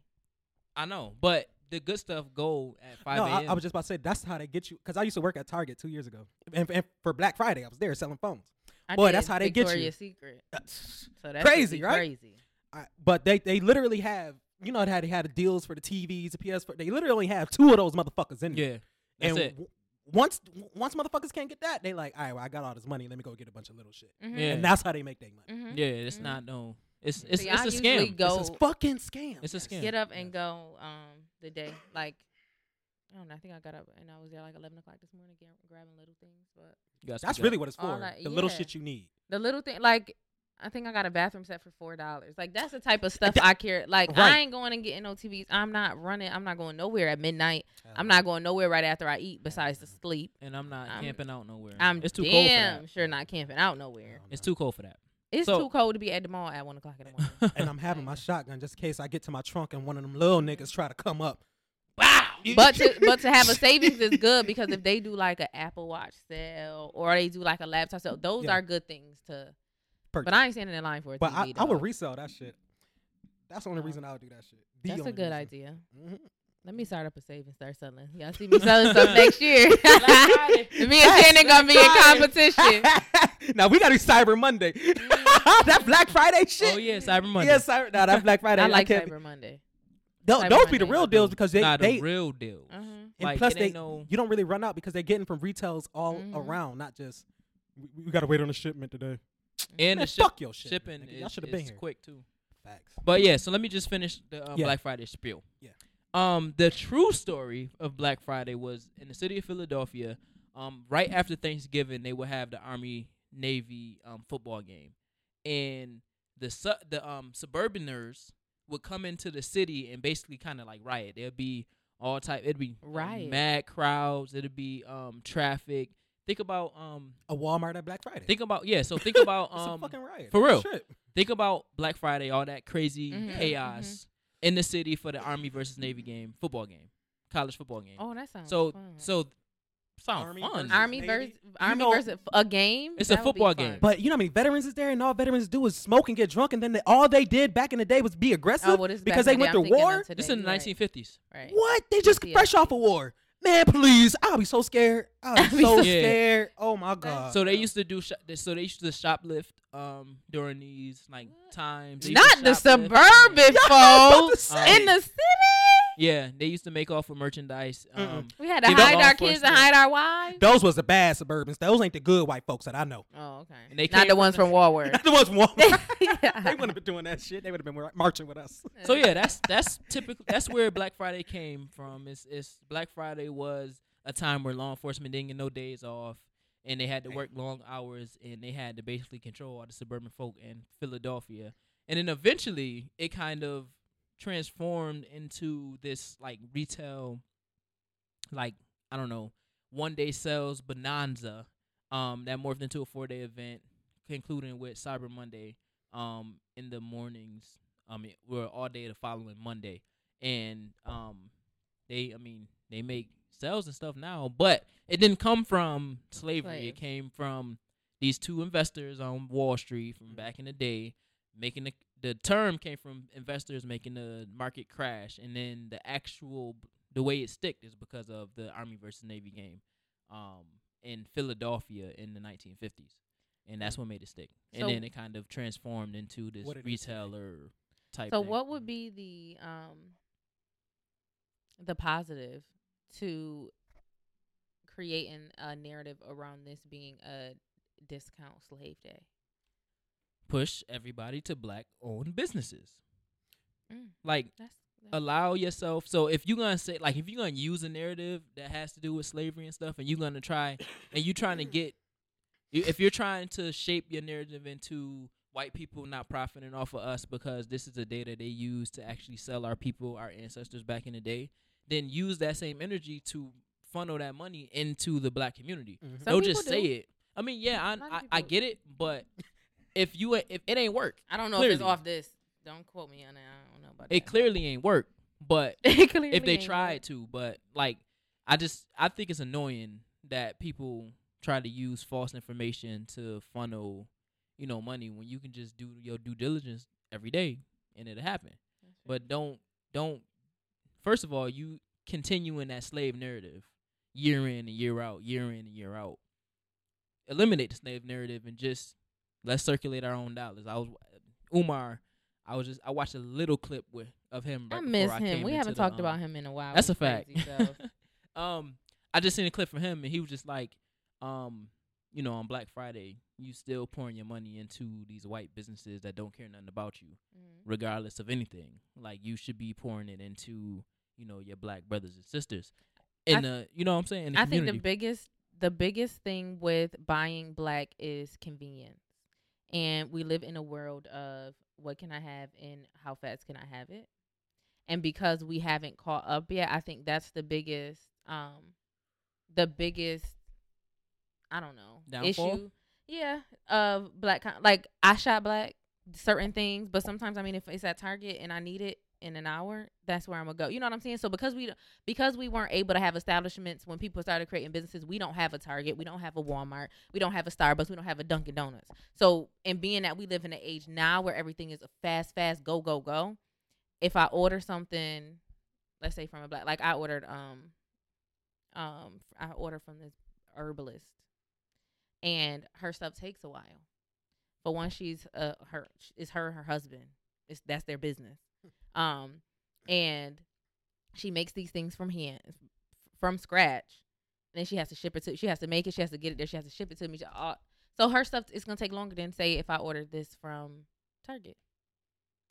I know, but the good stuff go at five No, I, I was just about to say that's how they get you. Because I used to work at Target two years ago, and, and for Black Friday, I was there selling phones. I Boy, did that's how they get you. Secret. So that's Crazy, right? Crazy. I, but they they literally have you know how they had the deals for the TVs, the PS4. They literally have two of those motherfuckers in there. yeah, that's and it. w- once once motherfuckers can't get that, they like, all right, well, I got all this money. Let me go get a bunch of little shit. Mhm. Yeah. And that's how they make their money. Mhm. Yeah, it's Mhm. not no. It's it's See, it's I a usually scam. Go, This is fucking scam. It's a scam. get up and go um the day like I don't know. I think I got up and I was there like eleven o'clock this morning, get, grabbing little things. But You That's really what it's for. that- the little shit you need. the little thing, like I think I got a bathroom set for four dollars. Like that's the type of stuff that- I care. Like Right. I ain't going and getting no TVs. I'm not running. I'm not going nowhere at midnight. I'm not going nowhere right after I eat. Besides to sleep. and I'm not I'm- camping out nowhere. I'm it's too cold for damn that. sure not camping out nowhere. It's too cold for that. It's So- too cold to be at the mall at one o'clock in the morning. [laughs] And I'm having my shotgun just in case I get to my trunk and one of them little niggas try to come up. Wow. but to [laughs] but to have a savings is good because if they do like an Apple Watch sale or they do like a laptop sale, those Yeah. are good things to. Purchase. But I ain't standing in line for it. But TV. I, I would resell that shit. That's the only reason I would do that shit. The That's a good reason. idea. Mhm. Let me start up a save and start selling. Y'all see me selling stuff [laughs] next year. [laughs] me and Yes, Shannon gonna be in competition. [laughs] now we gotta do Cyber Monday. that Black Friday shit. Oh yeah, Cyber Monday. Yeah, Cyber. Nah, that Black Friday. I like can't- Cyber Monday. Tho- Cyber those be the Monday. real deals because they nah, the they real deal. Uh-huh. and Like, plus they ain't no- you don't really run out because they're getting from retails all Mhm. around, not just we, we gotta wait on the shipment today. And Man, the ship, fuck your shipment, shipping nigga. Y'all is, shoulda been here. quick too. Facts. But yeah, so let me just finish the um, Yeah. Black Friday spiel. Yeah. Um, the true story of Black Friday was in the city of Philadelphia. Um, right after Thanksgiving, they would have the Army Navy um football game, and the su- the um suburbaners would come into the city and basically kind of like riot. There'd be all type. It'd be um, Riot. mad crowds. It'd be um traffic. Think about um A Walmart at Black Friday. think about yeah. So [laughs] think about it's a um fucking riot. for real. Shit. think about Black Friday, all that crazy Mhm, chaos in the city for the Army versus Navy game, football game, college football game. Oh, that sounds so fun. so sound Army fun. versus- Army Navy. versus You Army know- versus a game. It's a That would be football game. But you know how many veterans is there, and all veterans do is smoke and get drunk, and then they, all they did back in the day was be oh, aggressive Oh, well, because they went the to day. I'm thinking war. of today. this in the right. 1950s. Right. What? They just Yeah. fresh off a war. Man, please. I'll be so scared. I'll be [laughs] be so so- scared. Oh my god. So they used to do sh- so they used to shoplift um during these like times. Not the suburban Yeah, I was about to folks say. in the city. Yeah, they used to make off with merchandise. Um, We had to hide our kids and hide our wives. Those was the bad Suburbans. Those ain't the good white folks that I know. Oh, okay. And they Not came the from ones from Walmart. Not the ones from Walmart. [laughs] Yeah. they wouldn't have been doing that shit. They would have been marching with us. So yeah, that's that's typical. That's where Black Friday came from. It's, it's Black Friday was a time where law enforcement didn't get no days off, and they had to work long hours, and they had to basically control all the suburban folk in Philadelphia. And then eventually, it kind of transformed into this like retail, like I don't know, one day sales bonanza, um, that morphed into a four day event, concluding with Cyber Monday, um, in the mornings I mean, we're all day the following Monday, and um, they, I mean, they make sales and stuff now, but it didn't come from slavery. It came from these two investors on Wall Street from back in the day, making the the term came from investors making the market crash, and then the actual the way it sticked is because of the Army versus Navy game. Um, in Philadelphia in the 1950s, and that's what made it stick. And then it kind of transformed into this What did it say? retailer type. So thing. what would be the um the positive to creating a narrative around this being a discount slave day? Push everybody to black-owned businesses? Mm. Like That's, that's allow yourself so if you're gonna say like if you're gonna use a narrative that has to do with slavery and stuff and you're gonna try and you're trying to [clears throat] get if you're trying to shape your narrative into white people not profiting off of us because this is the data they use to actually sell our people our ancestors back in the day then use that same energy to funnel that money into the black community Mhm. Some don't people just say do. it i mean yeah A lot of I, I, I get it but [laughs] if you if it ain't work I don't know if it's off this. Don't quote me on it. I don't know about it that. clearly ain't work but [laughs] if they tried work. to, but like I just I think it's annoying that people try to use false information to funnel, you know, money when you can just do your due diligence every day and it'll happen. But don't don't first of all, you continue in that slave narrative year in and year out, year in and year out. Eliminate the slave narrative and just let's circulate our own dollars. I was Umar I was just I watched a little clip with of him. I right miss before I him. We haven't the, talked um, about him in a while. That's a fact. crazy, so. [laughs] um, I just seen a clip from him, and he was just like, um, you know, on Black Friday, you still pouring your money into these white businesses that don't care nothing about you, Mhm. regardless of anything. Like you should be pouring it into, you know, your black brothers and sisters. I In the, you know what I'm saying? I think the biggest the biggest thing with buying black is convenience. And we live in a world of what can I have and how fast can I have it? And because we haven't caught up yet, I think that's the biggest um the biggest I don't know Downfall? issue. Yeah, of black con- like I shop black certain things, but sometimes I mean if it's at Target and I need it in an hour, that's where I'm gonna go. You know what I'm saying? So because we because we weren't able to have establishments when people started creating businesses, we don't have a Target, we don't have a Walmart, we don't have a Starbucks, we don't have a Dunkin' Donuts. So and being that we live in an age now where everything is a fast, fast, go, go, go. If I order something, let's say from a black, like I ordered um um I ordered from this herbalist, and her stuff takes a while. But once she's uh her it's her her husband. It's that's their business. Um, and she makes these things from hand, from scratch. And then she has to ship it to. She has to make it. She has to get it there. She has to ship it to me. All- So her stuff is gonna take longer than say if I ordered this from Target.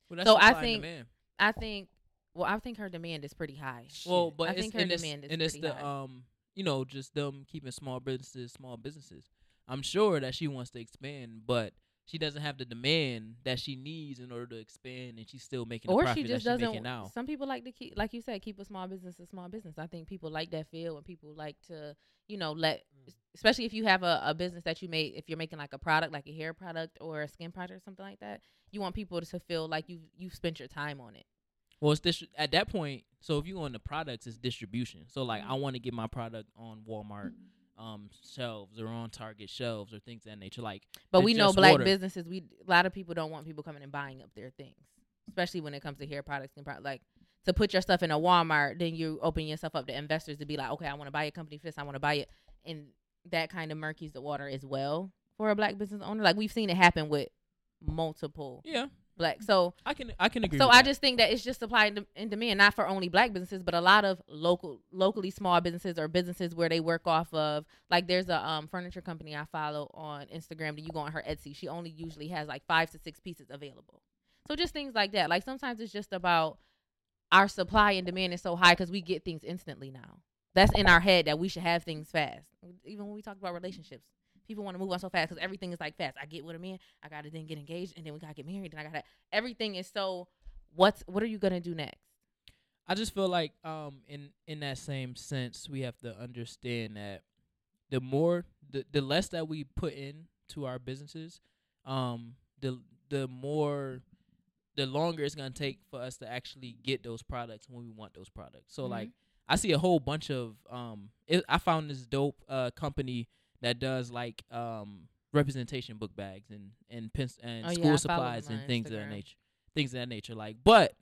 Well, so I think- demand. I think. Well, I think her demand is pretty high. Well, but I think her and it's, demand is and it's the high. um, you know, just them keeping small businesses, small businesses. I'm sure that she wants to expand, but she doesn't have the demand that she needs in order to expand, and she's still making the or profit she just that she's doesn't. making now. Some people like to keep, like you said, keep a small business a small business. I think people like that feel, and people like to, you know, let, Mm. especially if you have a, a business that you make, if you're making like a product, like a hair product or a skin product or something like that, you want people to feel like you you've spent your time on it. Well, it's distri- at that point. So if you go into products, it's distribution. So like, Mhm. I want to get my product on Walmart um shelves or on Target shelves or things of that nature. Like, But we know black water. businesses, we a lot of people don't want people coming and buying up their things, especially when it comes to hair products and pro- like to put your stuff in a Walmart. Then you open yourself up to investors to be like, okay, I want to buy a company for this, I want to buy it, and that kind of murkies the water as well for a black business owner. Like we've seen it happen with multiple yeah, black. So I can I can agree. so I that. just think that it's just supply and and demand, not for only black businesses, but a lot of local, locally small businesses or businesses where they work off of. Like there's a um, furniture company I follow on Instagram. That you go on her Etsy, she only usually has like five to six pieces available. So just things like that. Like sometimes it's just about our supply and demand is so high because we get things instantly now. That's in our head that we should have things fast. Even when we talk about relationships, people want to move on so fast because everything is like fast. I get with a man, I gotta then get engaged, and then we gotta get married, and I gotta. Everything is so. What's what are you gonna do next? I just feel like um in in that same sense we have to understand that the more the the less that we put in to our businesses, um the the more the longer it's gonna take for us to actually get those products when we want those products. So Mhm. like I see a whole bunch of um it, I found this dope uh company that does like um representation book bags and and pens- and Oh, school follow supplies and things of that nature things of that nature like but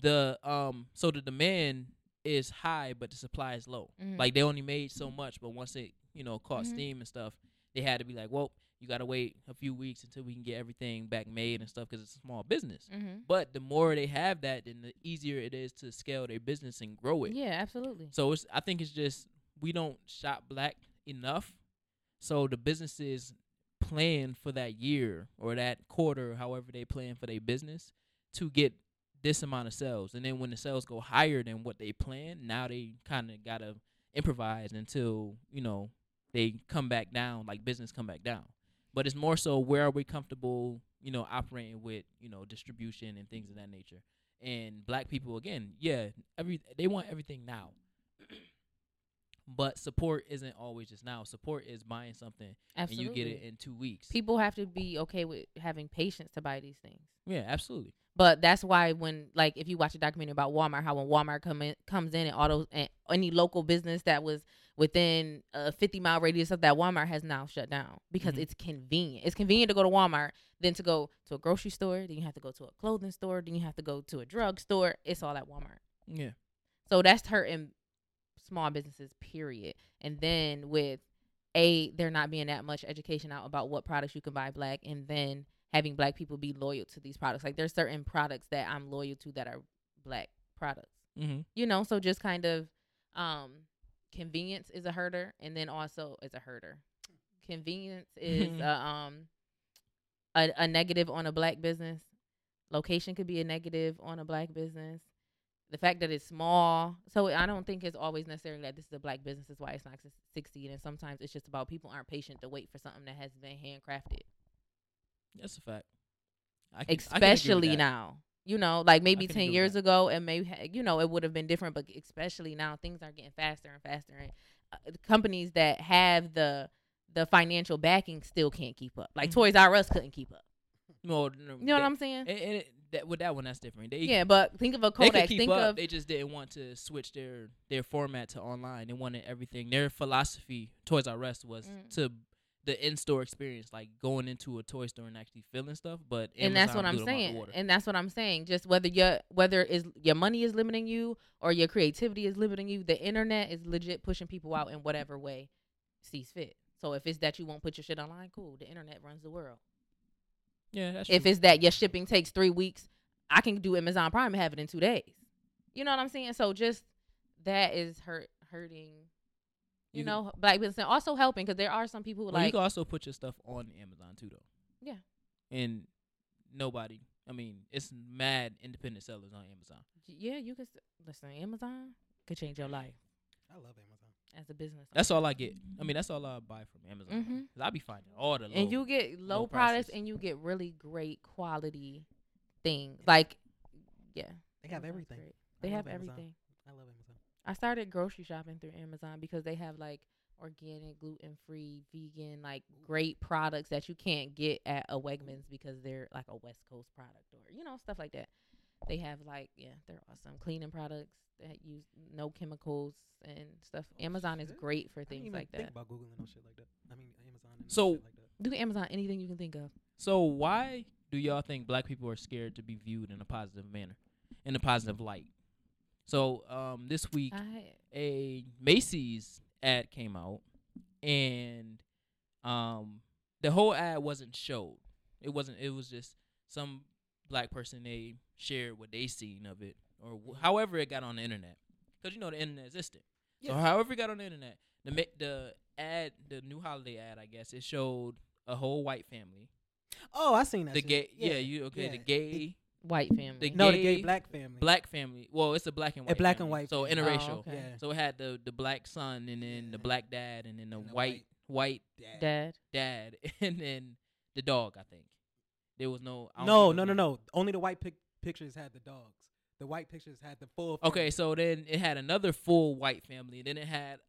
the um so the demand is high but the supply is low Mhm. like they only made so much but once it you know caught Mhm. steam and stuff, they had to be like, well, you gotta wait a few weeks until we can get everything back made and stuff because it's a small business. Mm-hmm. But the more they have that, then the easier it is to scale their business and grow it. Yeah, absolutely. So it's I think it's just we don't shop black enough. So the businesses plan for that year or that quarter, however they plan for their business, to get this amount of sales. And then when the sales go higher than what they plan, now they kind of gotta improvise until you know they come back down, like business come back down. But it's more so where are we comfortable, you know, operating with you know distribution and things of that nature. And black people again, yeah, every they want everything now. But support isn't always just now. Support is buying something Absolutely. and you get it in two weeks. People have to be okay with having patience to buy these things. yeah, absolutely. But that's why when like if you watch a documentary about Walmart, how when Walmart come in comes in and all those and any local business that was within a 50 mile radius of that Walmart has now shut down because Mhm. it's convenient. It's convenient to go to Walmart than to go to a grocery store. Then you have to go to a clothing store. Then you have to go to a drug store. It's all at Walmart. Yeah. So that's hurting small businesses, period. And then with a there not being that much education out about what products you can buy black, and then having black people be loyal to these products. Like there's certain products that I'm loyal to that are black products. Mm-hmm. You know, so just kind of um convenience is a herder, and then also is a herder. Convenience is [laughs] a, um a, a negative on a black business. Location could be a negative on a black business the fact that it's small. So I don't think it's always necessarily that this is a black business is why it's not su- succeed. And sometimes it's just about people aren't patient to wait for something that has been handcrafted, That's a fact. Can, especially now. You know, like maybe ten years that. ago, and maybe you know it would have been different. But especially now, things are getting faster and faster, and uh, the companies that have the the financial backing still can't keep up. Like Mhm. Toys R Us couldn't keep up. No, no, You know what I'm saying? It, that, with that one, that's different. They, yeah, but think of a Kodak. they could keep Think up. of they just didn't want to switch their their format to online. They wanted everything. Their philosophy, Toys R Us, was Mm. to the in store experience, like going into a toy store and actually feeling stuff. But and that's what I'm blew them out the saying. And that's what I'm saying. Just whether your whether is your money is limiting you or your creativity is limiting you, the internet is legit pushing people out in whatever way sees fit. So if it's that you won't put your shit online, cool. The internet runs the world. Yeah, that's If true. it's that your shipping takes three weeks, I can do Amazon Prime and have it in two days. You know what I'm saying? So just that is hurt hurting. You, You can- know, black business and also helping because there are some people who Well, you like can also put your stuff on Amazon too, though. Yeah. And nobody, I mean, it's mad independent sellers on Amazon. yeah, you can s- listen. Amazon could change your life I love Amazon. As a business. That's all I get. I mean, that's all I buy from Amazon. Mhm. 'Cause I be finding all the low. and you get low, low products prices. and you get really great quality things. Like, yeah, They have everything. great. They have Amazon. everything. I love Amazon. I started grocery shopping through Amazon because they have like organic, gluten free, vegan, like great products that you can't get at a Wegmans because they're like a West Coast product or you know stuff like that. They have like yeah, they're awesome cleaning products that use no chemicals and stuff. Amazon is great for I things even like think that. about googling no shit like that. I mean Amazon. And So- shit like that. Do Amazon anything you can think of. So why do y'all think black people are scared to be viewed in a positive manner, in a positive light? So um, this week I a Macy's ad came out, and um, the whole ad wasn't showed. It wasn't. It was just some black person they shared what they seen of it, or wh- however it got on the internet. Because you know the internet existed. So however it got on the internet, the ma- the ad, the new holiday ad, I guess it showed a whole white family. Oh, I seen that. The shit. gay, yeah, you okay? The yeah. gay white family. The No, the gay gay black family. black family. Well, it's a black and white. A white. black and white So family. Oh, interracial. Oh, okay. Yeah. So it had the the black son and then the black dad and then the And the white white Dad. Dad. dad [laughs] and then the dog. I think there was no. I don't No, no, no, no. Only the white pic- pictures had the dogs. The white pictures had the full. Okay, so then it had another full white family. Then it had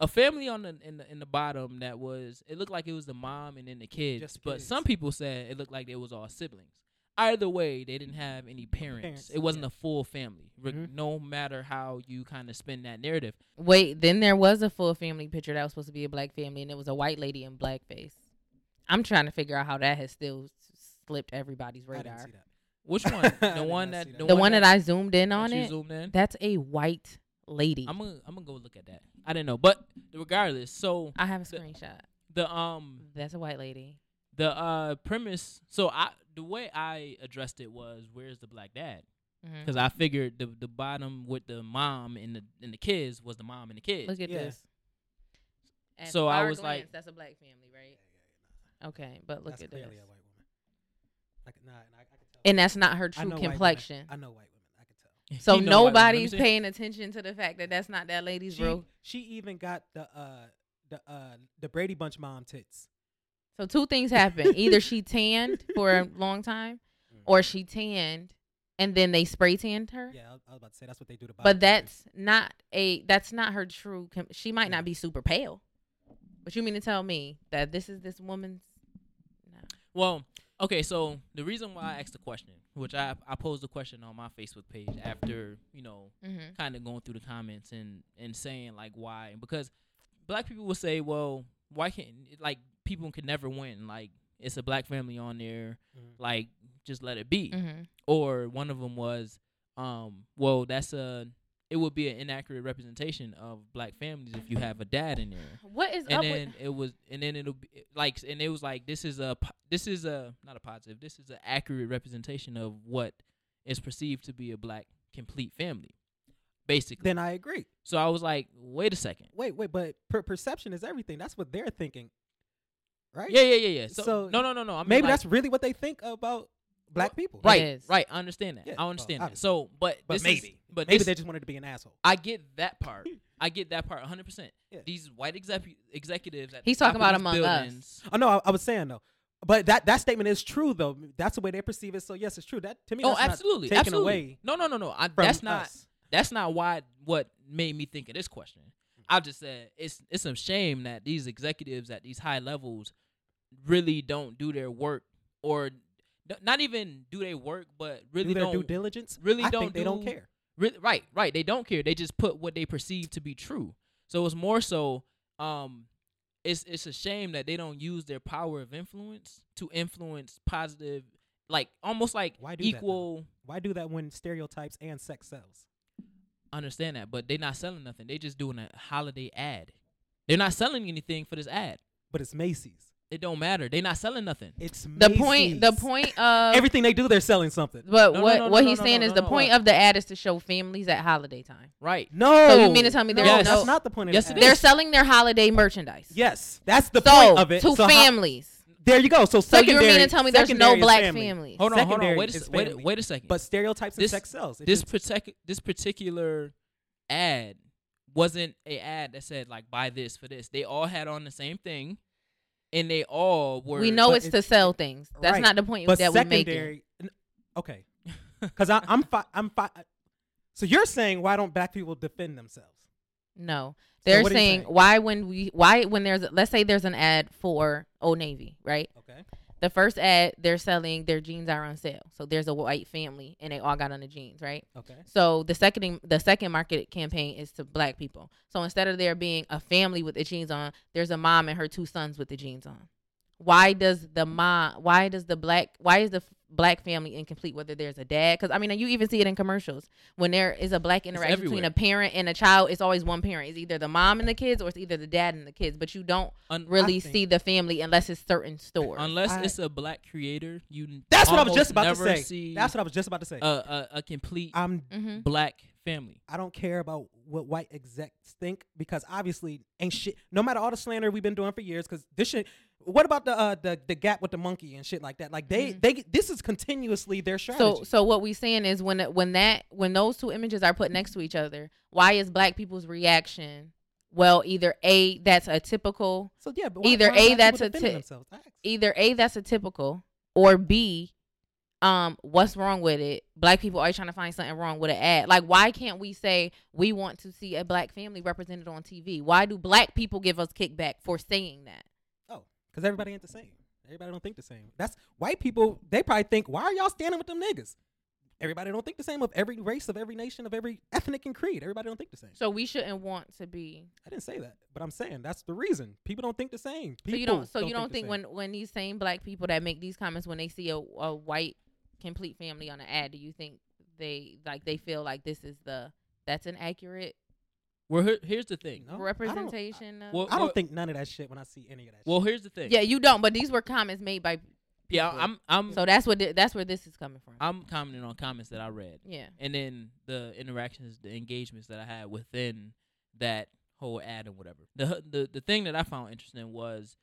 a family on the in the in the bottom that was. It looked like it was the mom and then the kids. Just but kids. some people said it looked like it was all siblings. Either way, they didn't have any parents. Parents, it wasn't yeah. a full family. Re- Mhm. No matter how you kind of spin that narrative. Wait, then there was a full family picture that was supposed to be a black family, and it was a white lady in blackface. I'm trying to figure out how that has still slipped everybody's I didn't radar. See that. Which [laughs] one? The one not that the. The one that I zoomed in on that you it, zoomed in. that's a white lady. I'm gonna I'm gonna go look at that. I didn't know, but regardless, so I have a the- screenshot. the um That's a white lady. the uh premise. So I the way I addressed it was, where's the black dad? Because I figured the the bottom with the mom and the and the kids was the mom and the kids. Look at Yeah. this. At So I fire was like- that's a black family, right? Okay, but look That's at this. clearly a white woman. I can, nah, and I, I can tell. And that's not her true know complexion. I know white women. I can tell. So You know what, let me nobody's paying attention to the fact that that's not that lady's She, real. she even got the uh the uh the Brady Bunch mom tits. So two things happen: [laughs] either she tanned for a long time, Mm. or she tanned and then they spray tanned her. Yeah, I, was- about to say that's what they do to. But bodybuilders. that's not a that's not her true. Com- she might Yeah. not be super pale. But you mean to tell me that this is this woman's? No. Well, okay, so the reason why I asked the question, which I I posed the question on my Facebook page after you know Mm-hmm. kind of going through the comments and and saying like why because black people will say well why can't like people can never win like it's a black family on there Mhm. like just let it be Mm-hmm. or one of them was um well that's a it would be an inaccurate representation of black families if you have a dad in there What is and up then with? it was and then it'll be like and it was like this is a this is a not a positive this is an accurate representation of what is perceived to be a black complete family basically Then I agree. so i was like wait a second Wait, wait, but per- perception is everything. That's what they're thinking, right? yeah yeah yeah yeah so, So, no no no no i mean Maybe like, that's really what they think about black people. right right i understand that Yeah, i well, understand that so but But this is- maybe. but Maybe this, they just wanted to be an asshole. i get that part [laughs] i get that part 100% Yeah. these white exec- executives at He's the top talking of about these among us. Oh no, I, I was saying though, but that that statement is true though. That's the way they perceive it. So yes, it's true. That to me, oh that's not absolutely taken absolutely away no no no no I, from that's not us. that's not why what made me think of this question. I just said it's it's a shame that these executives at these high levels really don't do their work or d- not even do they work, but really do their don't due diligence. really I don't think they don't care. Really, right, right. They don't care. They just put what they perceive to be true. So it's more so. Um, it's it's a shame that they don't use their power of influence to influence positive, like almost like Why do that. Why do that when stereotypes and sex sells? understand that, but they're not selling nothing. They just doing a holiday ad. They're not selling anything for this ad. But it's Macy's. It don't matter. They're not selling nothing. It's The point. The point of Everything they do, they're selling something. But No, no, what no, what no, he's no, saying no, is no, the no. point of the ad is to show families at holiday time. Right. No. So you mean to tell me no, there's that's no- That's not the point of Yes, the ad. They're selling their holiday merchandise. Yes, that's the so point of it. to so how- families. there you go. So So you secondary. mean to tell me there's no black family. families? Hold on. Hold on. Wait a, wait, wait a second. But stereotypes and This- sex sells. It this just- partic- this particular ad wasn't a ad that said like buy this for this. They all had on the same thing, and they all were. we know it's, it's- to sell things. That's right. not the point but that we're making. secondary. Okay, [laughs] because I'm fi- I'm fi- uh, So you're saying why don't black people defend themselves? No, they're what are you saying why when we why when there's let's say there's an ad for Old Navy, right? The first ad they're selling their jeans are on sale. So there's a white family and they all got on the jeans, right? Okay. So the second the second market campaign is to black people. So instead of there being a family with the jeans on, there's a mom and her two sons with the jeans on. Why does the mom? Why does the black? Why is the black family incomplete? Whether there's a dad, because I mean, you even see it in commercials when there is a black interaction between a parent and a child. It's always one parent. It's either the mom and the kids, or it's either the dad and the kids. But you don't Un- really think- see the family unless it's certain stores. unless I- it's a black creator, you. That's what I was just about to say. That's what I was just about to say. a, a a complete I'm hmm black family. I don't care about what white execs think because obviously ain't shit. No matter all the slander we've been doing for years, because this shit. What about the uh, the the gap with the monkey and shit like that? Like they Mhm. they this is continuously their strategy. So so what we saying is when when that when those two images are put next to each other, why is black people's reaction? Well, either a that's a typical, So, yeah, but why, either why A, that's a defending tit- themselves? I asked. either a that's a typical, or b, um, what's wrong with it? Black people always trying to find something wrong with an ad. Like, why can't we say we want to see a black family represented on TV? Why do black people give us kickback for saying that? Because everybody ain't the same. Everybody don't think the same. That's white people. They probably think, why are y'all standing with them niggas? Everybody don't think the same of every race, of every nation, of every ethnic and creed. Everybody don't think the same. So we shouldn't want to be I didn't say that, but I'm saying that's the reason. People don't think the same. People so you don't. So you don't don't think, the when when these same black people that make these comments when they see a, a white complete family on an ad, do you think they like they feel like this is the that's an accurate Well, here, here's the thing. No, I don't- representation. of- Well, I don't think none of that shit when I see any of that. Well, shit. here's the thing. yeah, you don't. But these were comments made by. yeah. people. I'm I'm So that's what thi- that's where this is coming from. I'm commenting on comments that I read, yeah. and then the interactions, the engagements that I had within that whole ad and whatever. The the the thing that I found interesting was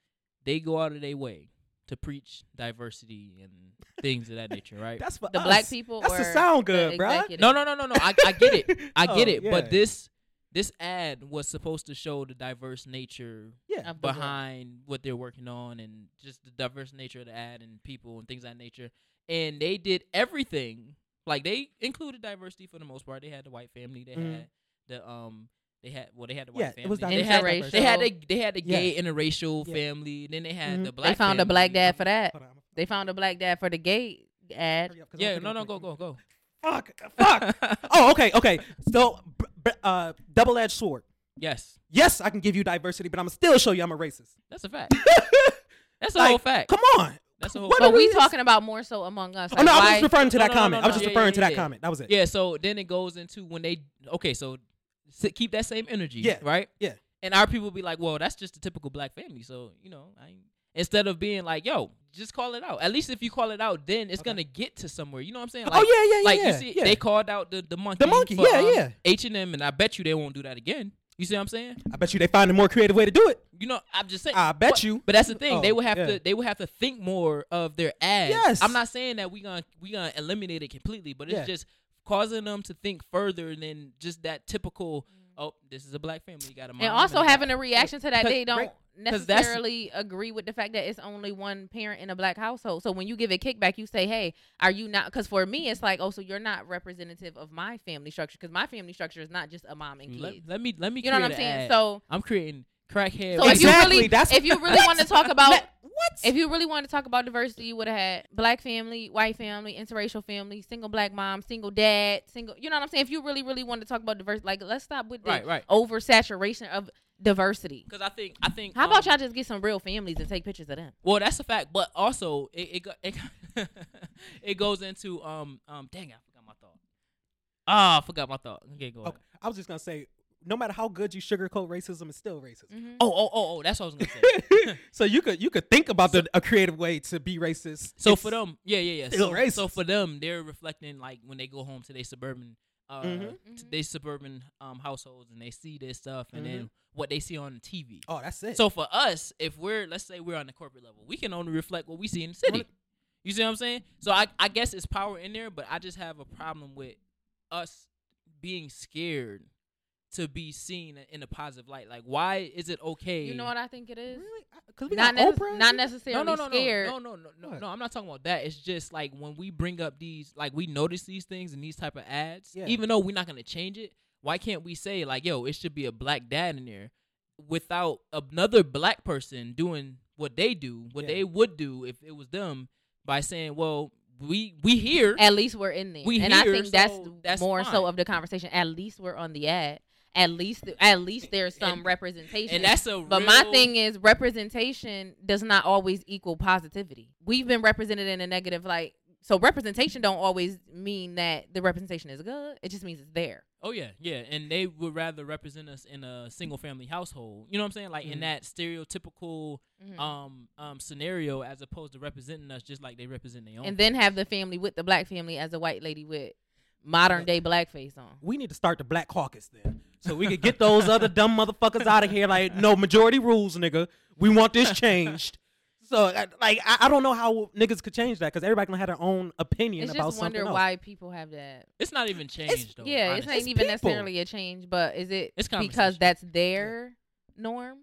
they go out of their way to preach diversity and things of that nature, right? [laughs] that's for The us. black people That's or to sound good, bruh. executive? No, no, no, no, no. I, I get it. [laughs] I get Oh, it. yeah. But this this ad was supposed to show the diverse nature yeah, Of the behind what they're working on and just the diverse nature of the ad and people and things of that nature. And they did everything. Like they included diversity for the most part. They had the white family. They Mhm. had the um. They had well. They had the white Yeah, family. it was they had Interracial. they had the, they had the Yeah. gay interracial Yeah. family. Then they had Mhm. the black. They found a black dad for that. Hold on, They found a black dad for the gay ad. hurry up, 'cause I'm Yeah, no, no, go, go, go. Fuck, fuck. [laughs] oh, okay, okay. So, b- b- uh, double-edged sword. Yes, Yes, I can give you diversity, but I'm still show you I'm a racist. that's a fact. [laughs] That's a Like, whole fact. Come on. That's a whole. What But are we we talking about more so among us. Oh no, like, I was just referring to No, that no, no, comment. no, I was just yeah, referring yeah, to that yeah. comment. That was it. Yeah, so then it goes into when they okay, so keep that same energy, Yeah, right? yeah. And our people be like, well, that's just a typical black family, so you know, I ain't- instead of being like, yo, just call it out. At least if you call it out, then it's Okay. gonna get to somewhere. You know what I'm saying? oh yeah, yeah, yeah. like you see, yeah. they called out the the monkey, The monkey, for, yeah, um, yeah. H and M, and I bet you they won't do that again. You see what I'm saying? I bet you they find a more creative way to do it. You know, I'm just saying. I bet but, you. But that's the thing. they Oh, would have yeah. to. They would have to think more of their ads. Yes. I'm not saying that we gonna we gonna eliminate it completely, but it's Yeah. just causing them to think further than just that typical. Oh, this is a black family. You got a mom and also having a reaction to that, they don't right, 'cause that's- necessarily agree with the fact that it's only one parent in a black household. So when you give a kickback, you say, "Hey, are you not?" Because for me, it's like, "Oh, so you're not representative of my family structure because my family structure is not just a mom and Let, kids." let me let me. you know what I'm saying? ad. So, I'm creating crackhead. so white if you Exactly, really, that's if you really want to talk about what? if you really wanted to talk about diversity, you would have had black family, white family, interracial family, single black mom, single dad, single. You know what I'm saying? If you really, really wanted to talk about diversity, like let's stop with the Right, right. oversaturation of diversity. Because I think I think. How about um, y'all just get some real families and take pictures of them? Well, that's a fact, but also it it it, [laughs] it goes into um um. Dang, I forgot my thought. Ah, I forgot my thought. Okay, go ahead. Okay, I was just gonna say, no matter how good you sugarcoat racism, it's still racism. Mm-hmm. Oh, oh, oh, oh, that's what I was gonna say. [laughs] [laughs] so you could you could think about the, a creative way to be racist. So It's- for them, yeah, yeah, yeah. still So, racist. so for them, they're reflecting like when they go home to their suburban, uh, Mhm. t- Mhm. they suburban um households, and they see this stuff, and then Mhm. what they see on the TV. oh, that's it. So for us, if we're let's say we're on the corporate level, we can only reflect what we see in the city. Wanna- You see what I'm saying? So I I guess it's power in there, but I just have a problem with us being scared to be seen in a positive light. Like, why is it okay? You know what I think it is? really, because we Not, got necess- Oprah. not necessarily no, no, no, scared. No, no, no, no, What? no. I'm not talking about that. It's just like when we bring up these, like we notice these things and these type of ads. Yeah. Even though we're not gonna change it, why can't we say like, yo, it should be a black dad in there, without another black person doing what they do, what Yeah. they would do if it was them, by saying, well, we we here. At least we're in there, We and I here, think that's that's more fine. so of the conversation. At least we're on the ad. At least, at least there's some And- representation. and that's a But my thing is representation does not always equal positivity. We've been represented in a negative light. So representation don't always mean that the representation is good. It just means it's there. Oh yeah, yeah, and they would rather represent us in a single family household. You know what I'm saying? Like in Mhm. that stereotypical Mhm. um um scenario, as opposed to representing us just like they represent their own. and then have the family with the black family as a white lady with modern day blackface on. We need to start the Black Caucus then, so we could get those [laughs] other dumb motherfuckers out of here. Like, no majority rules, nigga. We want this changed. [laughs] So, like, I, I don't know how niggas could change that because everybody gonna have their own opinion It's about just something wonder else. why people have that. it's not even changed though. yeah, it's honestly. not It's even people. necessarily a change, but is it It's because conversation. that's their norm?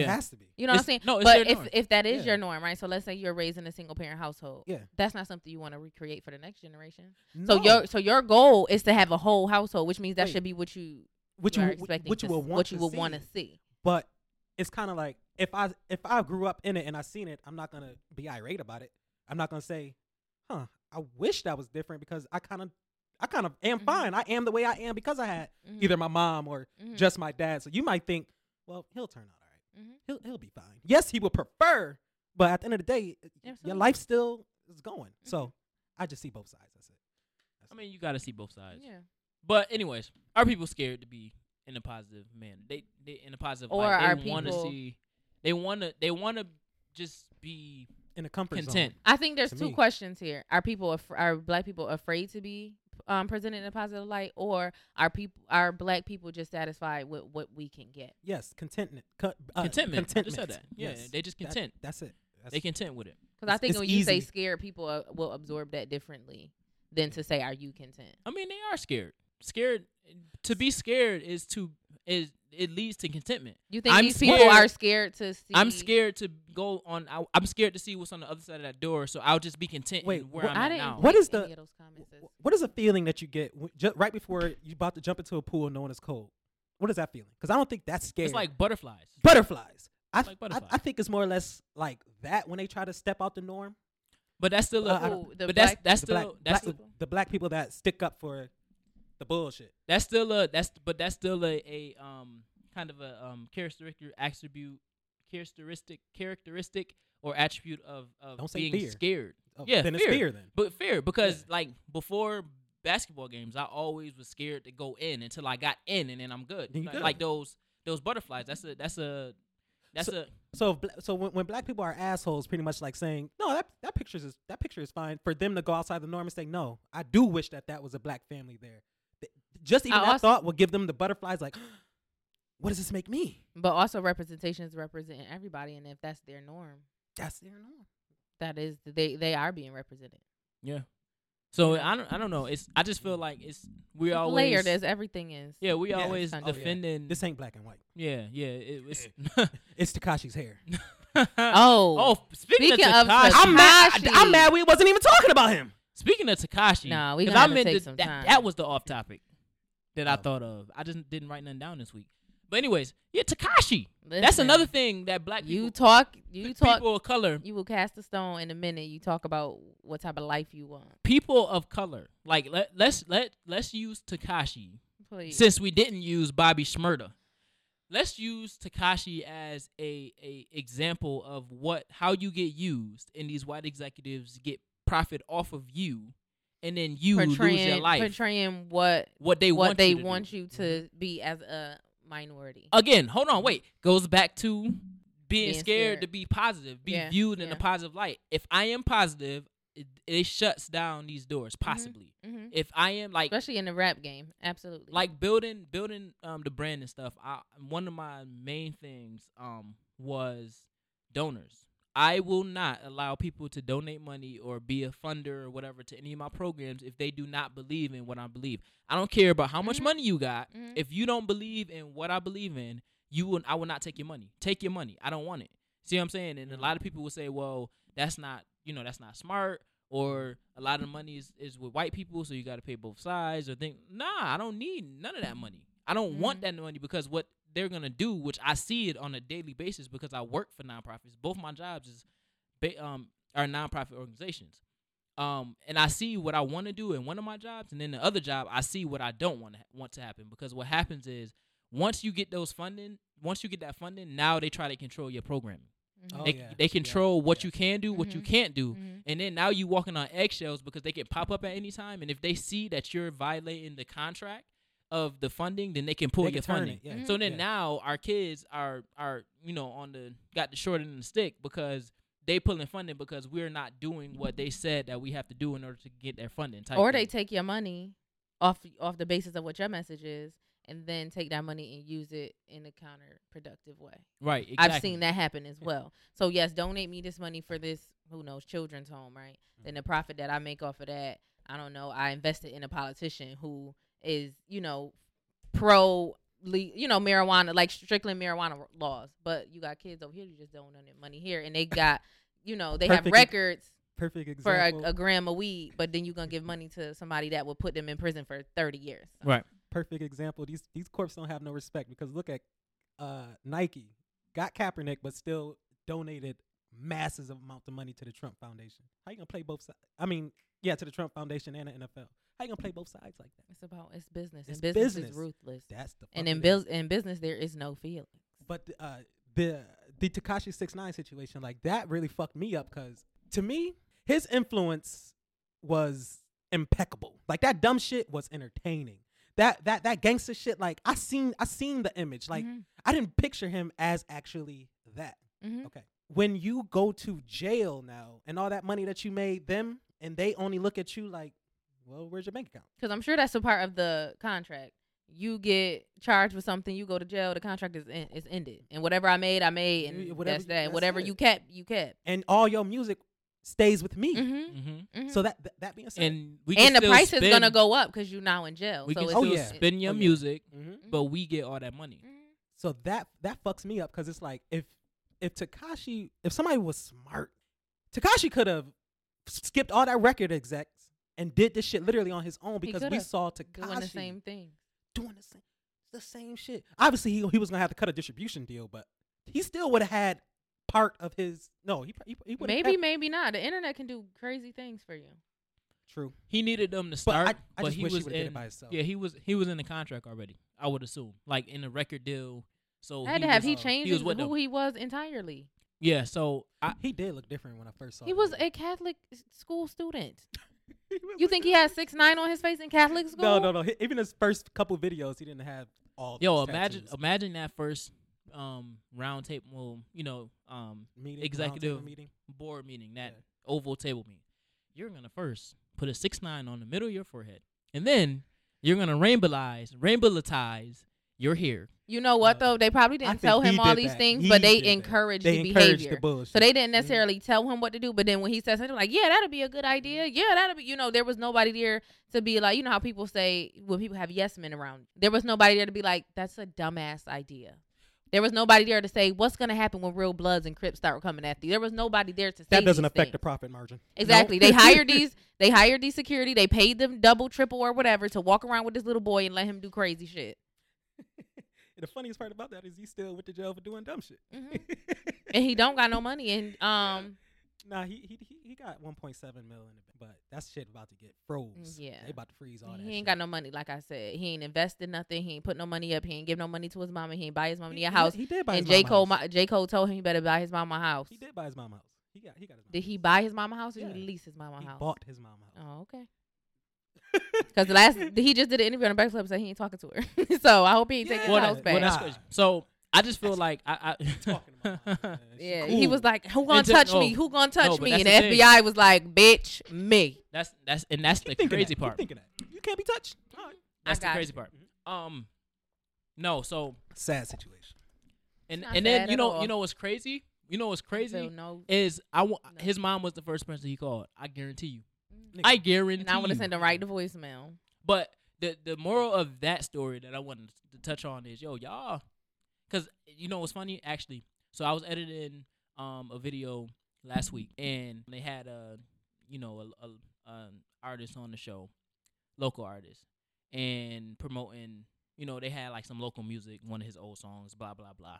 It has to be. You know what I'm saying? no, it's but their if norm. if that is Yeah. your norm, right? So let's say you're raised in a single parent household. Yeah. That's not something you want to recreate for the next generation. No. So your so your goal is to have a whole household, which means that Wait. should be what you what are you expecting what you to want what you would want to see. see. but it's kind of like if I if I grew up in it and I seen it, I'm not gonna be irate about it. I'm not gonna say, "Huh, I wish that was different," because I kind of I kind of am Mhm. fine. I am the way I am because I had Mhm. either my mom or Mhm. just my dad. So you might think, well, he'll turn out all right. Mhm. He'll he'll be fine. Yes, he would prefer, but at the end of the day, your life still is going. So I just see both sides. That's it. I mean, you got to see both sides. yeah. But anyways, are people scared to be in a positive man? They, they in a positive Or light. are They want to see. They want to. They want to just be in a comfort content. zone. I think there's two me. questions here. Are people af- are black people afraid to be um, presented in a positive light, or are people are black people just satisfied with what we can get? Yes, contentment. Co- uh, contentment. I just said contentment. that. Yeah, Yes. they just That- content. that's it. That's they content with it. Because I think when you say scared, people uh, will absorb that differently than to say, "Are you content?" I mean, they are scared. Scared. To be scared is to is it leads to contentment. You think I'm these people scared- are scared to see? I'm scared to go on. I, I'm scared to see what's on the other side of that door. So I'll just be content Wait, where wh- I'm I at didn't. now. What get is the- any of those comments as- Wh- What is a feeling that you get w- ju- right before you about to jump into a pool knowing it's cold? What is that feeling? Because I don't think that's scary. It's like butterflies. butterflies. I, It's th- like I- butterflies. I think it's more or less like that when they try to step out the norm. But that's still Uh, a, I don't- the but that's black- that's the still black, that's black, still, the black people that stick up for the bullshit. that's still a that's but that's still a, a um kind of a um characteristic attribute characteristic characteristic or attribute of of Don't say being fear. scared. Oh, Yeah, then fear. it's fear then. But fear because Yeah. like before basketball games, I always was scared to go in until I got in, and then I'm good. Like, good. like those those butterflies. That's a that's a that's a So so when, when black people are assholes, pretty much like saying, no, that that picture is that picture is fine. For them to go outside the norm and say, no, I do wish that that was a black family there. Th- Just even I that also- thought will give them the butterflies. Like, [gasps] what does this make me? But also representations represent everybody, and if that's their norm, That's their norm. that is they they are being represented. yeah. So I don't I don't know. It's I just feel like it's we It's always layered as everything is. yeah we Yeah. always Oh, yeah. defending This ain't black and white. yeah yeah it was [laughs] It's Tekashi's hair. [laughs] Oh, oh speaking, Speaking of of Tekashi I'm mad. I'm mad. We wasn't even talking about him. speaking of Tekashi Nah, we 'cause gonna have I'm to take the- some that, time. that was the off topic that I thought of I just didn't write nothing down this week but anyways yeah Tekashi that's another thing that black people You talk. You talk. people of color You will cast a stone in a minute. You talk about what type of life you want. people of color like let let's let let's use Tekashi Please. since we didn't use Bobby Shmurda. Let's use Tekashi as a a example of what how you get used and these white executives get profit off of you and then you lose your portraying life. portraying what what they what want they you want do. you to be as a minority. Again, hold on, wait. Goes back to being, Being scared, scared. to be positive, be Yeah, viewed in yeah. a positive light. If I am positive, it, it shuts down these doors possibly. hmm If I am like Especially in the rap game, absolutely. like building building um the brand and stuff I, one of my main things um was donors i will not allow people to donate money or be a funder or whatever to any of my programs if they do not believe in what i believe i don't care about how much Mhm. money you got Mhm. if you don't believe in what i believe in you will i will not take your money take your money i don't want it see what i'm saying and a lot of people will say well that's not you know that's not smart or a lot of the money is, is with white people, so you got to pay both sides. Or think, nah, I don't need none of that money. I don't want Mhm. that money because what they're gonna do, which I see it on a daily basis because I work for nonprofits. Both my jobs is, ba- um, are nonprofit organizations. Um, and I see what I want to do in one of my jobs, and then the other job, I see what I don't want to ha- want to happen because what happens is once you get those funding, once you get that funding, now they try to control your programming. Mhm. Oh, they, yeah. they Yeah. control what Yeah. you can do, what you Mhm. can't do, Mhm. and then now you walking on eggshells because they can pop up at any time. And if they see that you're violating the contract of the funding, then they can pull They your can funding. it, yeah. Mhm. So then Yeah. now our kids are are you know on the got the short end of the stick because they pulling funding because we're not doing what they said that we have to do in order to get their funding. Type or they take your money off off the basis of what your message is, and then take that money and use it in a counterproductive way. right. Exactly. I've seen that happen as well. So yes, donate me this money for this who knows children's home, right? Then the profit that I make off of that, I don't know, I invested in a politician who is, you know, pro le- you know, marijuana, like strictly marijuana laws. But you got kids over here who just don't donate money here and they got, you know, they have Perfect ex- records Perfect example. for a, a gram of weed, but then you're gonna give money to somebody that will put them in prison for thirty years. So, Right. perfect example. These these corps don't have no respect because look at uh, Nike got Kaepernick, but still donated masses of amounts of money to the Trump Foundation. How you gonna play both sides? I mean, yeah, to the Trump Foundation and the NFL. How you gonna play both sides like that? It's about it's business. It's and business, business. is ruthless. That's the And in in business there is no feelings. But uh, the the Tekashi Six Nine situation, like that, really fucked me up because to me, his influence was impeccable. Like that dumb shit was entertaining. that that that gangster shit. Like I seen I seen the image. Like Mhm. I didn't picture him as actually that. Mhm. Okay. When you go to jail now and all that money that you made them, and they only look at you like, well, where's your bank account? Because I'm sure that's a part of the contract. You get charged with something, you go to jail. The contract is in, is ended, and whatever I made, I made, and Yeah, whatever that's you- that. That's whatever it. you kept, you kept. And all your music stays with me. Mm-hmm. hmm So that that, that being said, And we And the still price is gonna go up because you're now in jail. We so can it's, Oh, yeah. spin your Oh, yeah. music, Mhm. but we get all that money. Mhm. so that that fucks me up because it's like if if Tekashi if somebody was smart, Tekashi could have skipped all that record execs and did this shit literally on his own because we saw Tekashi doing the same thing. doing the same the same shit. Obviously, he he was gonna have to cut a distribution deal, but he still would have had part of his. No, he he, he would Maybe, maybe not. The internet can do crazy things for you. true. He needed them to But start, I, I but just he wish was he would have did in. it by himself. Yeah, he was he was in the contract already. I would assume, like in the record deal. So I had he to have was, he uh, changed he his- with who them. he was entirely. Yeah, so I, he did look different when I first saw. Him. He him. was a Catholic school student. [laughs] He was [laughs] You think he had six nine on his face in Catholic school? No, no, no. He- Even his first couple videos, he didn't have all. yo these imagine tattoos. imagine that first um round table, you know, um meeting, executive- meeting. board meeting, that Yeah. oval table meeting. You're gonna first put a six nine on the middle of your forehead, and then you're gonna rainbowize, rainbowletize your here. You know what though? They probably didn't tell him all these that. things, He but they did that. encouraged They the encouraged behavior. the bullshit. So they didn't Mhm. necessarily tell him what to do, but then when he said something like, "Yeah, that'll be a good idea," yeah, that'll be, you know, there was nobody there to be like, you know how people say when people have yes men around, there was nobody there to be like, "That's a dumbass idea." There was nobody there to say what's gonna happen when real Bloods and Crips start coming after you. There was nobody there to say That doesn't these affect the profit margin. Exactly. No. They hired [laughs] these. They hired these security. They paid them double, triple, or whatever to walk around with this little boy and let him do crazy shit. [laughs] the funniest part about that is he still went to jail for doing dumb shit. Mhm. [laughs] And he don't got no money. And um, Nah, he he he, he got 1.7 million, but that shit about to get froze. Yeah. they about to freeze all that. he ain't shit. got no money. Like I said, he ain't invested nothing. He ain't put no money up. He ain't give no money to his mama. He ain't buy his mama He- a he- house. He did buy And his J mama Cole, house. my, J Cole told him he better buy his mama a house. He did buy his mama house. He got he got his. Mama Did he buy his mama house or Yeah. he lease his mama He house? bought his mama house. Oh, okay. [laughs] Because the last he just did an interview on the Breakfast Club and said he ain't talking to her. [laughs] so I hope he ain't taking Yeah. his house Well, back. Well, that's crazy. So I just feel like I, I talking about my man. [laughs] She yeah, cool. he was like, "Who gonna Until- touch no. me? Who gonna touch No, me?" And the the thing. FBI was like, "Bitch, me." that's that's and that's You the crazy that. part. You? You can't be touched. All right. That's the got crazy you. part. Um, no, so Sad situation. and and then you know all. you know what's crazy? You know what's I feel crazy no. is I wa- No. his mom was the first person he called. I guarantee you. I guarantee. And I want to send them right to voicemail. But the the moral of that story that I wanted to touch on is yo y'all, because you know what's funny actually. So I was editing um a video last week and they had a you know a, a, a artist on the show, local artist, and promoting. You know they had like some local music, one of his old songs, blah blah blah.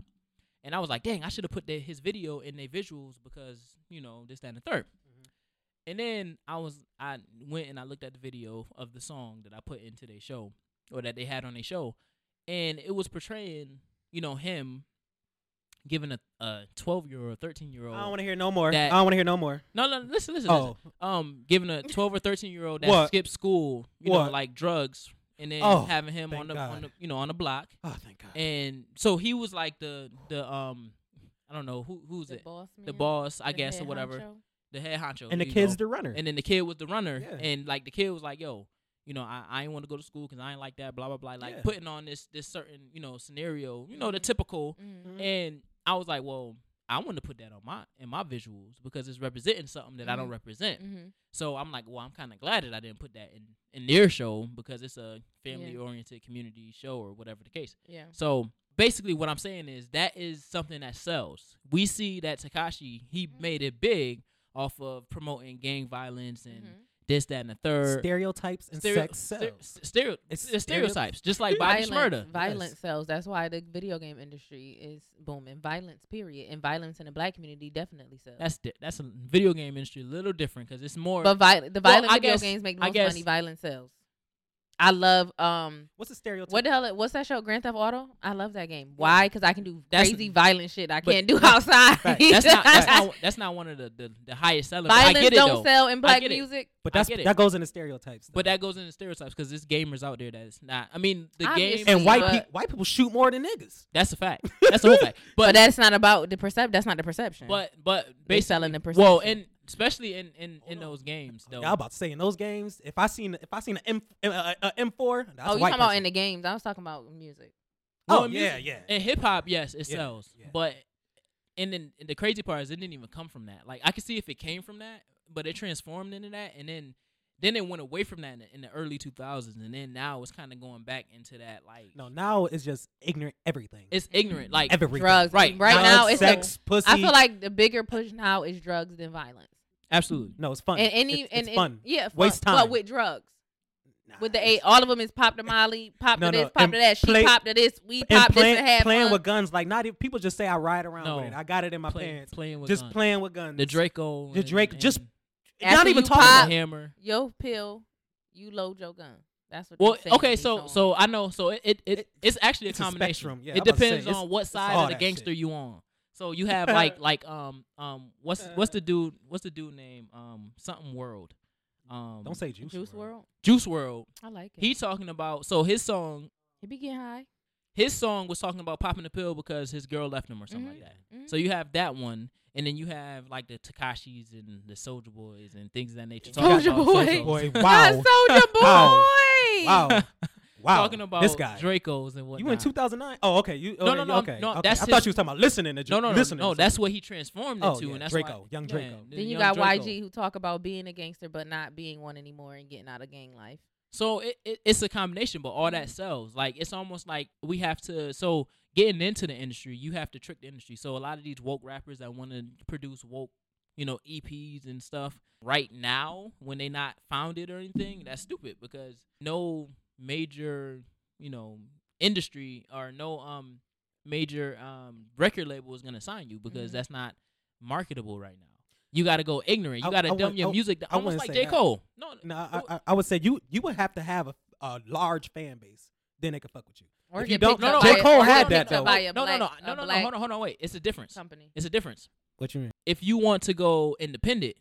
And I was like, dang, I should have put the, his video in their visuals because you know this that and the 3rd And then I was I went and I looked at the video of the song that I put into their show or that they had on their show, and it was portraying you know him giving a a twelve year old, thirteen year old. I don't want to hear no more. That- I don't want to hear no more. No, no, listen, listen, Oh, listen. Um, giving a twelve or thirteen year old that What? skipped school, you know, like drugs, and then Oh, having him on the God. on the you know on the block, oh, thank God. and so he was like the the um. I don't know who who's The it. boss, The boss, I The guess, or whatever. honcho? The head honcho. and the kid's know. the runner. And then the kid was the runner, Yeah. and like the kid was like, "Yo, you know, I, I ain't want to go to school because I ain't like that." Blah blah blah. Like Yeah. putting on this this certain you know scenario, you know, the Mhm. typical. Mhm. And I was like, "Well, I want to put that on my in my visuals because it's representing something that I don't Mhm. represent." Mhm. So I'm like, "Well, I'm kind of glad that I didn't put that in in their show because it's a family oriented community show or whatever the case." Yeah. So basically, what I'm saying is that is something that sells. We see that Tekashi he Mhm. made it big off of promoting gang violence and Mhm. this, that, and the third. Stereotypes and Stereo- sex ster- sells. s- stereo, It's it's stereo- stereotypes, just like Violence, murder. violence sells. That's why the video game industry is booming. Violence, period, and violence in the black community definitely sells. That's di- that's a video game industry a little different because it's more. but vi- the violent I video guess- games make the I most guess- money. Violence sells. I love um What's the stereotype? what the hell what's that show Grand Theft Auto? I love that game. Why? Cuz I can do That's- crazy violent shit I can't do [laughs] outside. Right. That's not that's [laughs] not that's not one of the the, the highest selling. but I Violence get it don't though. sell in black get it. music. But I that's that goes into stereotypes. But that goes into stereotypes because there's gamers out there that's not. I mean, the Obviously, game and white but- people white people shoot more than niggas. That's a fact. [laughs] That's the whole fact. But, But that's not about the percep that's not the perception. but but They basically, selling the well, perception. and especially in in in those games though. Yeah, I'm about to say in those games, if I seen if I seen an M uh, uh, M4, that's oh, you white talking about in the games. I was talking about music. Well, Oh in yeah, music- yeah. In hip hop, yes, it Yeah, sells. yeah. But and then and the crazy part is it didn't even come from that. Like I could see if it came from that, but it transformed into that, and then then it went away from that in the, in the early 2000s, and then now it's kind of going back into that like No, now it's just ignorant everything. it's ignorant. Like everything. Drugs. Right. Right Drugs, now it's a- sex, [laughs] pussy. I feel like the bigger push now is drugs than violence. absolutely. no, it's fun. And any it's, and, it's and- fun. yeah, fun, Waste But time. with drugs. Nah, With the it's- eight, all of them is pop to Molly, pop No, to no, this, pop and to that. She play- pop to this, we and pop playing, this and have playing fun. with guns like not even people just say I ride around No. with it. I got it in my Play- pants. playing with Just guns. playing with guns. the Draco, The and- Drake- just and After not even you talking the about hammer. Yo pill, you load your gun. That's what. Well, they saying okay, so songs. so I know, so it it, it It- it's actually a it's a combination. spectrum. Yeah, it I'm say, depends on what side of the gangster shit. you on. So you [laughs] have like like um um what's what's the dude what's the dude name um something world um Don't say juice. Juice WRLD. World, Juice WRLD. I like it. He talking about so his song he be getting high. His song was talking about popping the pill because his girl left him or something like Mhm, that. mhm. So you have that one, and then you have like the Tekashis and the Soulja Boys and things of that nature. Soulja talking about Boy. Boy, wow, Soulja Boy. [laughs] Wow. wow, [laughs] wow. talking about this guy. Dracos and whatnot. You in 2009? Oh, okay. You No, okay, no, no, Okay, no, okay. that's I thought you was talking about listening to. No, no, no, listening no. to That's what he transformed into, Oh, into, yeah, and that's Draco, why, young Draco. the Then you got Draco. YG who talk about being a gangster but not being one anymore and getting out of gang life. So it, it it's a combination, but all that sells. Like it's almost like we have to. So getting into the industry, you have to trick the industry. So a lot of these woke rappers that want to produce woke, you know, EPs and stuff right now when they not founded or anything, that's stupid because no major, you know, industry or no um major um record label is gonna sign you because Mhm. that's not marketable right now. You got to go ignorant. You got to I dumb wouldn't- your I- music, I almost wouldn't like say J that. Cole. No, No, I, I, I would say you you would have to have a, a large fan base, then they could fuck with you. Or If you don't- no, no, by J. a- Cole or had that, though. by no, no, black- no, a no, no, no. Hold on, hold on. Wait, it's a difference. company. It's a difference. What you mean? If you want to go independent,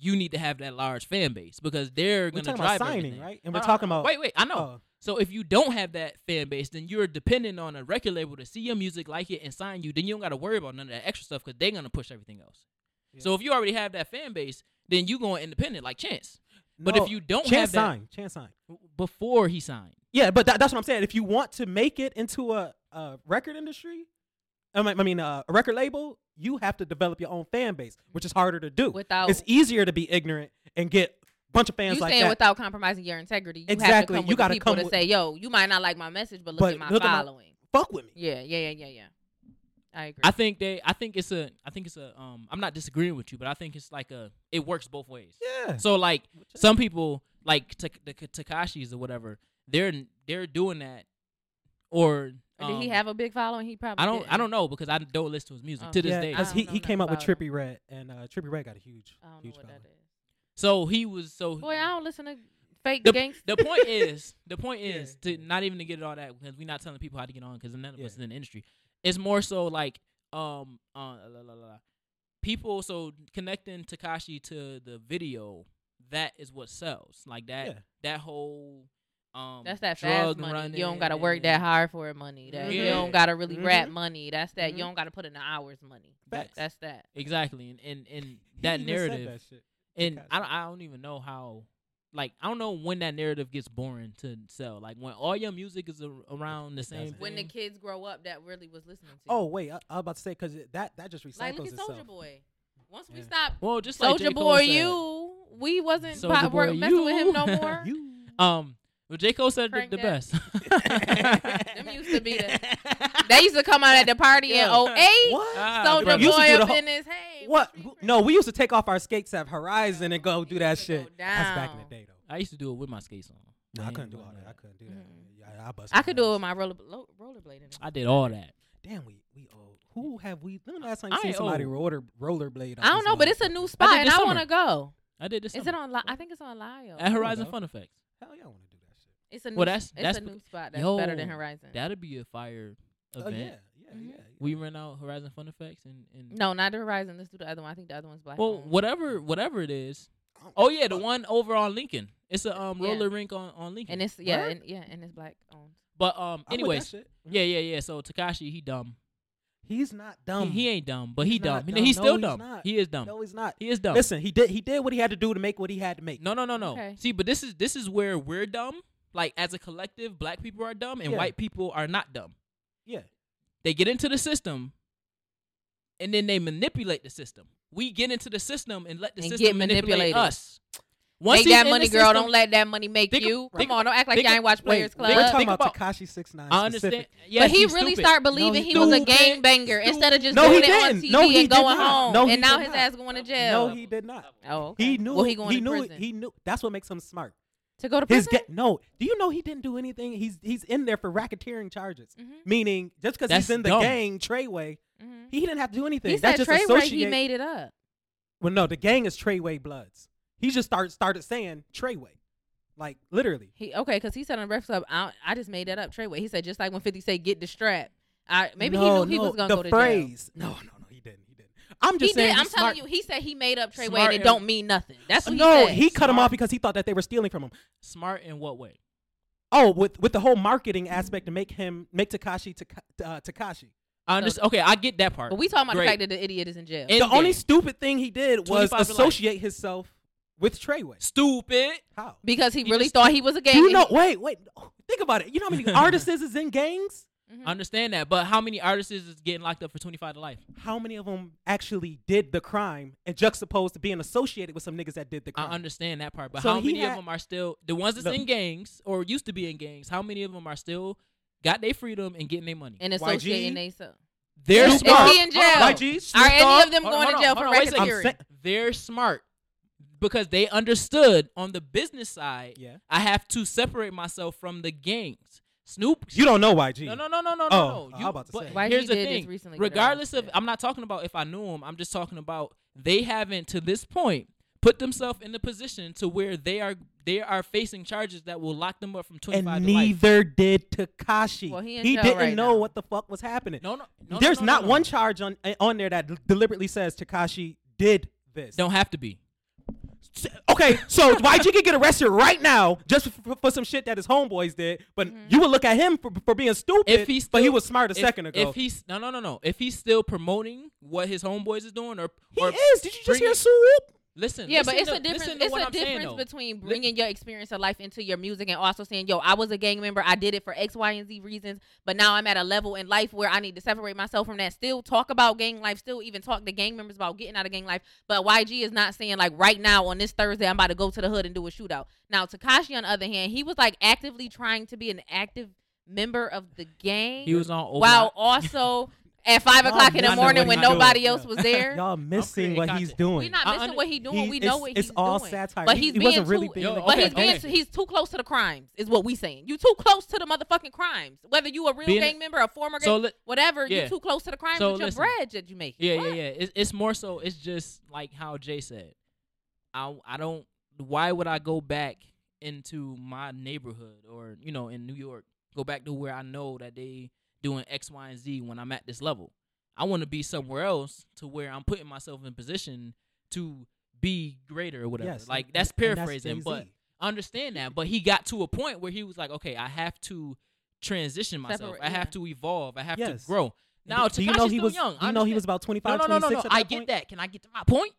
you need to have that large fan base because they're gonna drive about signing, everything. right? And we're Hold on, talking about Wait, wait. I know. Oh, So if you don't have that fan base, then you're dependent on a record label to see your music, like it, and sign you. Then you don't got to worry about none of that extra stuff because they're gonna push everything else. So if you already have that fan base, then you going independent like Chance. But if you don't chance have that sign, chance sign. before he signed, Yeah, but that, that's what I'm saying. If you want to make it into a, a record industry, I mean, I mean uh, a record label, you have to develop your own fan base, which is harder to do. Without it's easier to be ignorant and get a bunch of fans you like saying that. without compromising your integrity. You have to Exactly. come You gotta people come to with- say, "Yo, you might not like my message, but look But at my look at my- following." Fuck with me. yeah, yeah, yeah, yeah, yeah. I agree. I think they. I think it's a. I think it's a. Um, I'm not disagreeing with you, but I think it's like a. It works both ways. Yeah. So like some people like Tak- the Tekashis or whatever, they're they're doing that, or Or did he um, have a big following? He probably. I don't. Didn't. I don't know because I don't listen to his music Oh. to this yeah, day. because he, he came up with nothing Trippie Redd, and uh, Trippie Redd got a huge, I don't know huge what following. is. So he was so. Boy, I don't listen to fake the, gangsters. the point is, the point [laughs] Yeah. is to not even to get it all that because we're not telling people how to get on because none of Yeah. us is in the industry. It's more so like um uh, la, la, la, la. people so connecting Tekashi to the video that is what sells like that Yeah. that whole um That's that drug fast money. running You don't gotta work that hard for it money. That you don't gotta really rap Mhm. money. That's that. Mhm. You don't gotta put in the hours money. Facts. That's that. exactly and and, and that narrative that shit. and I don't, I don't even know how like I don't know when that narrative gets boring to sell like when all your music is a, around the It same doesn't. When the kids grow up, that really was listening to. Oh wait, I, I was about to say because that that just recycles like look at itself. Soulja Boy. Once we Yeah. stop well just like Soulja J. Boy, said. you we wasn't Soulja pop- Boy, messing with him no [laughs] more. You. Um, well, J. Cole said the, Crank the best. [laughs] Them used to be the- [laughs] They used to come out at the party Yeah. in 08. What? Ah, Soulja brother. Used Boy up whole- in his hey. What? No, we used to take off our skates at Horizon and go It do that used go shit. That's back in the day though. I used to do it with my skates on. No, I ain't couldn't do all that. I couldn't do that. Mhm. Yeah, I, bust I could do it with my roller lo- rollerblading. I did all that. Damn, we we old. Who have we? When the last time I you seen somebody old. roller rollerblade? I don't know, but it's a new spot did and this I want to go. I did this. Is it on? Li- I think it's on Lio. at Horizon. Fun Effects? Hell yeah, I want to do that shit. It's a new, Well, that's- it's that's a new spot that's better than Horizon. That'd be a fire Oh event. yeah, yeah, Mhm. yeah. We rent out Horizon Fun Effects and, and no, not the Horizon. Let's do the other one. I think the other one's black. well, owned. whatever whatever it is. Oh yeah, the one over on Lincoln. It's a um Yeah. roller rink on on Lincoln. And it's yeah, and, yeah, and it's black owned. but um I'm with anyways, yeah yeah yeah. So Tekashi he dumb. he's not dumb. He, ain't dumb, but he He's not dumb. dumb. He's No, still he's dumb. not. He is dumb. no, he's not. He is dumb. Listen, he did he did what he had to do to make what he had to make. No, no, no, no. Okay. See, but this is this is where we're dumb. Like as a collective, black people are dumb and Yeah. white people are not dumb. Yeah. They get into the system and then they manipulate the system. We get into the system and let the And system get manipulate us. Once make he's that money, the girl. system- Don't let that money make Think- you. think- Come on, don't act like think- y'all ain't watch Players Wait, Club. we're talking about about- Tekashi six nine. I understand. but he really stupid. started believing he he was a stupid. gang banger instead of just No, doing he it on didn't. TV No, he and did going not. home. No, he and now did his not. ass going to jail. No, he did not. Oh, okay. He knew. Well, he going he to knew. prison. He knew. That's what makes him smart. To go to His prison. ga- no. Do you know he didn't do anything? He's he's in there for racketeering charges. Mhm. Meaning, just because he's in the dumb. gang Treyway, Mhm. he didn't have to do anything. He That's said just Trey Ray, associate. he made it up. well, no, the gang is Treyway Bloods. He just started started saying Treyway, like literally. He okay because he said on the Breakfast Club, I, I just made that up. Treyway. He said just like when Fifty said get the strap. I maybe no, he knew he no, was gonna the go to jail. phrase. No, no, no, he didn't. He didn't. I'm just He saying. did. I'm he's telling you, he said he made up Treyway Smart and it don't mean nothing. That's what no, he said. he cut him off because he thought that they were stealing from him. Smart in what way? Oh, with with the whole marketing aspect to make him make Tekashi uh, Tekashi. I understand. Okay, I get that part. But we talking about Great. the fact that the idiot is in jail. In the only stupid thing he did was 25 life. associate himself with Treyway. Stupid. How? because he, He really just- thought he was a gang. Do you know? Wait, wait. Think about it. You know how many [laughs] artists is in gangs? Mhm. I understand that, but how many artists is getting locked up for twenty five to life? How many of them actually did the crime and juxtaposed to being associated with some niggas that did the crime? I understand that part, but So how he many of them are still the ones that's Look. in gangs or used to be in gangs? How many of them are still got their freedom and getting their money? and YG? associating they so. They're Is- is smart. he in jail? On. YG, Are any of them Hold going on, to jail hold for on, wait a second. I'm racketeering? saying- They're smart because they understood on the business side. Yeah. I have to separate myself from the gangs. Snoop. You don't know YG. No, no, no, no, no, Oh, no. I'm You, about to but say. YG here's the did thing. recently Regardless of. I'm not talking about if I knew him. I'm just talking about they haven't to this point put themselves in the position to where they are they are facing charges that will lock them up from 25 And to life. neither did Tekashi. Well, he in he didn't right know now. what the fuck was happening. No, no, no, no, There's no, no, not no. one charge on eh, on there that deliberately says Tekashi did this. Don't have to be. Okay, so [laughs] YG could get arrested right now just for, for some shit that his homeboys did, but Mhm. you would look at him for, for being stupid. If he's but he was smart a if, second ago. If he's no, no, no, no. If he's still promoting what his homeboys is doing, or he or is. Did you just bringing- hear Swoop? Listen, Yeah, but it's to, a difference. It's a I'm difference though. between bringing your experience of life into your music and also saying, "Yo, I was a gang member. I did it for X, Y, and Z reasons, but now I'm at a level in life where I need to separate myself from that. Still talk about gang life. Still even talk to gang members about getting out of gang life. But YG is not saying like right now on this Thursday I'm about to go to the hood and do a shootout. Now Tekashi on the other hand, he was like actively trying to be an active member of the gang He was on while also at five Y'all o'clock in the morning when he doing. nobody else was there. [laughs] Y'all missing creating what he's doing. We're not I missing under- what he's doing. He- we know it's, what it's he's all doing. satire. But He- he's he, being wasn't really too, being Yo, a but okay, he's being he's too close to the crimes is what we saying. You too close to the motherfucking crimes. Whether you a real Being gang member, a former gang, So li- whatever, yeah. you too close to the crimes So with your listen. bread that you make. Yeah, yeah, yeah. It's, it's more so. It's just like how Jay said. I I don't. Why would I go back into my neighborhood or you know in New York? Go back to where I know that they doing X, Y, and Z when I'm at this level. I want to be somewhere else to where I'm putting myself in position to be greater or whatever. Yes, like that's and that's paraphrasing, but Jay-Z. I understand that. But he got to a point where he was like, okay, I have to transition myself. Separate, I have yeah. to evolve. I have Yes. to grow. Now, do you know he was? young. Do I you know he was about 25, No, no, no, no, 26 no. at that I get point? that. Can I get to my point?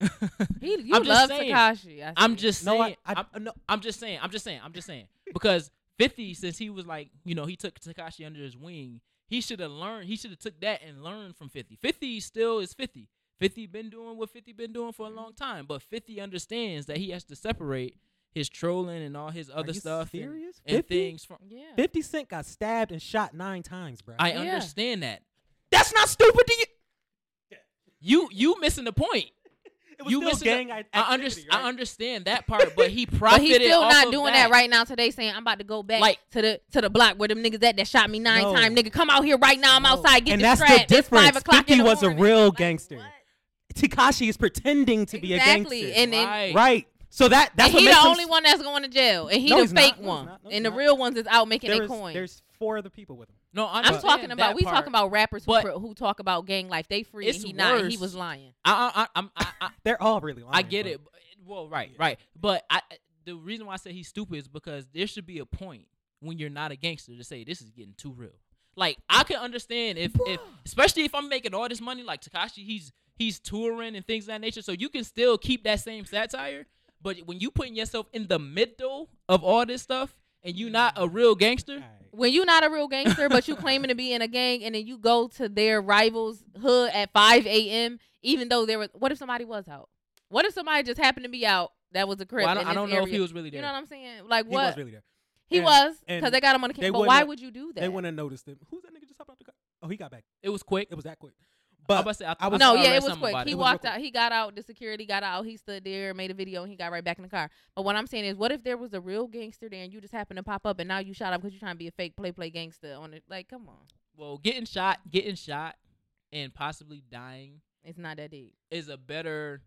[laughs] He, you I'm just love saying. Tekashi. I I'm see. just No, saying. I, I, I'm, no, I'm just saying. I'm just saying. I'm just saying. Because 50, since he was like, you know, he took Tekashi under his wing, he should have learned. He should have took that and learned from 50. 50 still is 50. 50 been doing what 50 been doing for a long time, but 50 understands that he has to separate his trolling and all his Are other you stuff and, serious? and 50? things from. yeah. 50 Cent got stabbed and shot nine times, bro. I Yeah. understand that. That's not stupid to you. You you missing the point. It was You still missing gang the, act- I, under, activity, I understand that part, but he [laughs] But he's still not doing that. that. right now today saying I'm about to go back Like- to the to the block where them niggas at that shot me nine No. times. Nigga, come out here right now. I'm No. outside. Get And the that's the strap. It's five o'clock 50 in the was a real Like, gangster. what? Tekashi is pretending to be a Exactly. gangster. And then Right. right. So that that's and what he the him only s- one that's going to jail, and he No, the he's not. fake No, one. No, and the not. real ones is out making their coin. there's four other people with him. No, I I'm talking about we part. talking about rappers who, who talk about gang life. They free and he not. and He was lying. I, I, I, I'm, I, I, [laughs] They're all really lying. I get but- it. but- Well, right, right. But I, the reason why I say he's stupid is because there should be a point when you're not a gangster to say this is getting too real. Like I can understand if, if especially if I'm making all this money, like Tekashi, he's he's touring and things of that nature, so you can still keep that same satire. But when you putting yourself in the middle of all this stuff and you not a real gangster, When you not a real gangster, but you claiming to be in a gang, and then you go to their rivals' hood at 5 a.m. Even though there was, what if somebody was out? What if somebody just happened to be out? That was a crib. well, I don't, I don't know if he was really there. You know what I'm saying? Like what? He what? was really there. He And- was because they got him on the they camera. But why have- would you do that? They wouldn't have noticed him. Who's that nigga just hopped out the car? Oh, he got back. it was quick. It was that quick. I was But about say, I, I I was- no, yeah, it was quick. He it. It was walked quick. out. He got out. The security got out. He stood there, made a video, and he got right back in the car. But what I'm saying is, what if there was a real gangster there and you just happened to pop up and now you shot up because you're trying to be a fake play play gangster on it? Like, come on, Well, getting shot, getting shot, and possibly dying it's not that deep. is a better,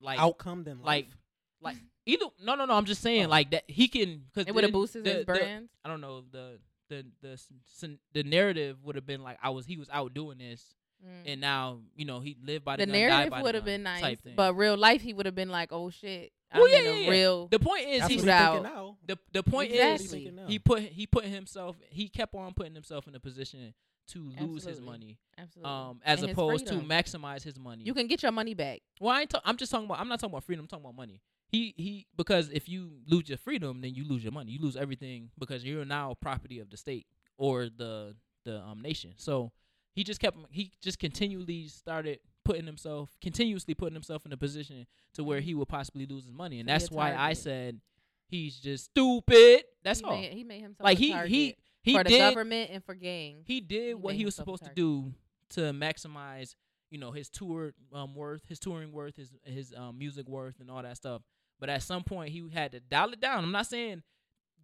like, outcome than like, life. like [laughs] either. No, no, no. I'm just saying, Oh. like that he can because It would have boosted his brand. I don't know the the the s- s- the narrative would have been like I was he was out doing this Mm. and now you know he lived by the, the gun, died narrative the would have been nice, type thing. but real life he would have been like, oh shit, Well, I'm yeah, yeah, yeah. real. the point is he's out. now. the the point Exactly. is he put he put himself he kept on putting himself in a position to lose his money Absolutely. um as And opposed to maximize his money. you can get your money back. Well, I ain't ta- I'm just talking about. I'm not talking about freedom. I'm talking about money. He he because if you lose your freedom, then you lose your money. You lose everything because you're now property of the state or the the um nation. So he just kept he just continually started putting himself continuously putting himself in a position to where he would possibly lose his money, and To be a that's why I said he's just stupid. That's he all. Made, he made himself like a he he he for the government and for gangs. he did what he was supposed to do to maximize, you know, his tour um, worth, his touring worth, his his um, music worth, and all that stuff. But at some point, he had to dial it down. I'm not saying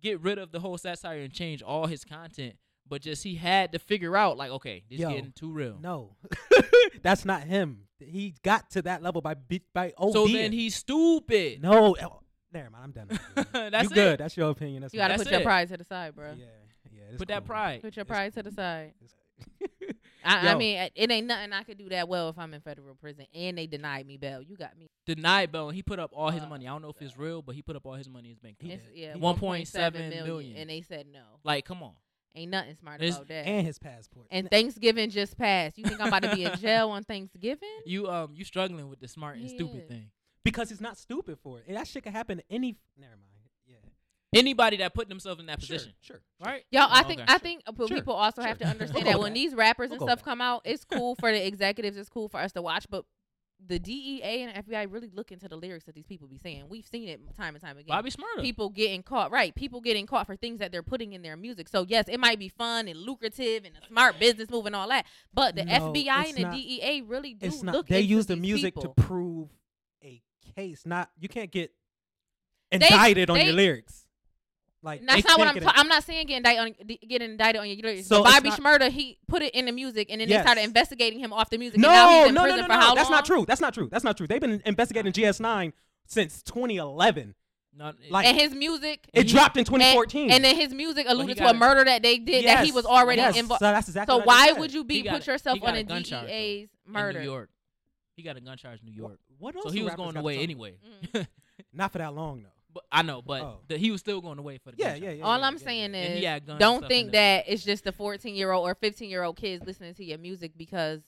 get rid of the whole satire and change all his content, but just he had to figure out, like, okay, this Yo, getting too real. No, [laughs] that's not him. He got to that level by be- by OD. so then he's stupid. no. oh, Never mind. I'm done. [laughs] That's you it. good. That's your opinion. That's You gotta That's put your it. pride to the side, bro. Yeah, yeah. it's Put that cool. pride. Put your It's pride to the side. [laughs] I, I mean, it ain't nothing I could do that well if I'm in federal prison and they denied me bail. You got me. Denied bail. he put up all his Uh, money. I don't know if it's real, but he put up all his money in his bank. He account. Did. yeah, He- 1.7 million. and they said no. Like, come on. Ain't nothing smart It's- about that. and his passport. And Thanksgiving just passed. You think I'm about to be in [laughs] jail on Thanksgiving? You um you struggling with the smart and stupid thing. because he's not stupid for it. And that shit could happen to any. Never mind. Yeah. Anybody that put themselves in that Sure, position, Sure. right? Y'all, I think okay. I think uh, but Sure, people also have sure. to We'll understand go that with when that. these rappers We'll and go stuff with that. come out, it's cool for the executives, it's cool for us to watch, but the DEA and FBI really look into the lyrics that these people be saying. We've seen it time and time again. Bobby Shmurda. people getting caught right people getting caught for things that they're putting in their music so yes it might be fun and lucrative and a smart business move and all that but the No, fbi it's and the dea really do It's not. look They into use the these music people. to prove a case. Not you can't get indicted on they- your lyrics. Like And that's not what I'm. Ta- I'm not saying getting indicted on d- get indicted on your lyrics. So but Bobby not- Shmurda, he put it in the music, and then they started investigating him off the music. No, and now he's in no, no, prison no, for no. That's long? not true. That's not true. That's not true. They've been investigating GS9 since 2011. Not, Like- And his music, It he- dropped in 2014. and then his music alluded to a it. murder that they did that he was already yes. involved. So that's exactly. So what why would you be put a- yourself on a a gun charge, though, DEA's in murder? New York. He got a gun charge in New York. What else So he was going away anyway. [laughs] Mm. [laughs] Not for that long though. But I know, but Oh. the, he was still going away for the Yeah, gun yeah, charge. yeah. All yeah, I'm yeah, saying yeah. And he is, had guns don't think in there. that it's just the 14 year old or 15 year old kids listening to your music because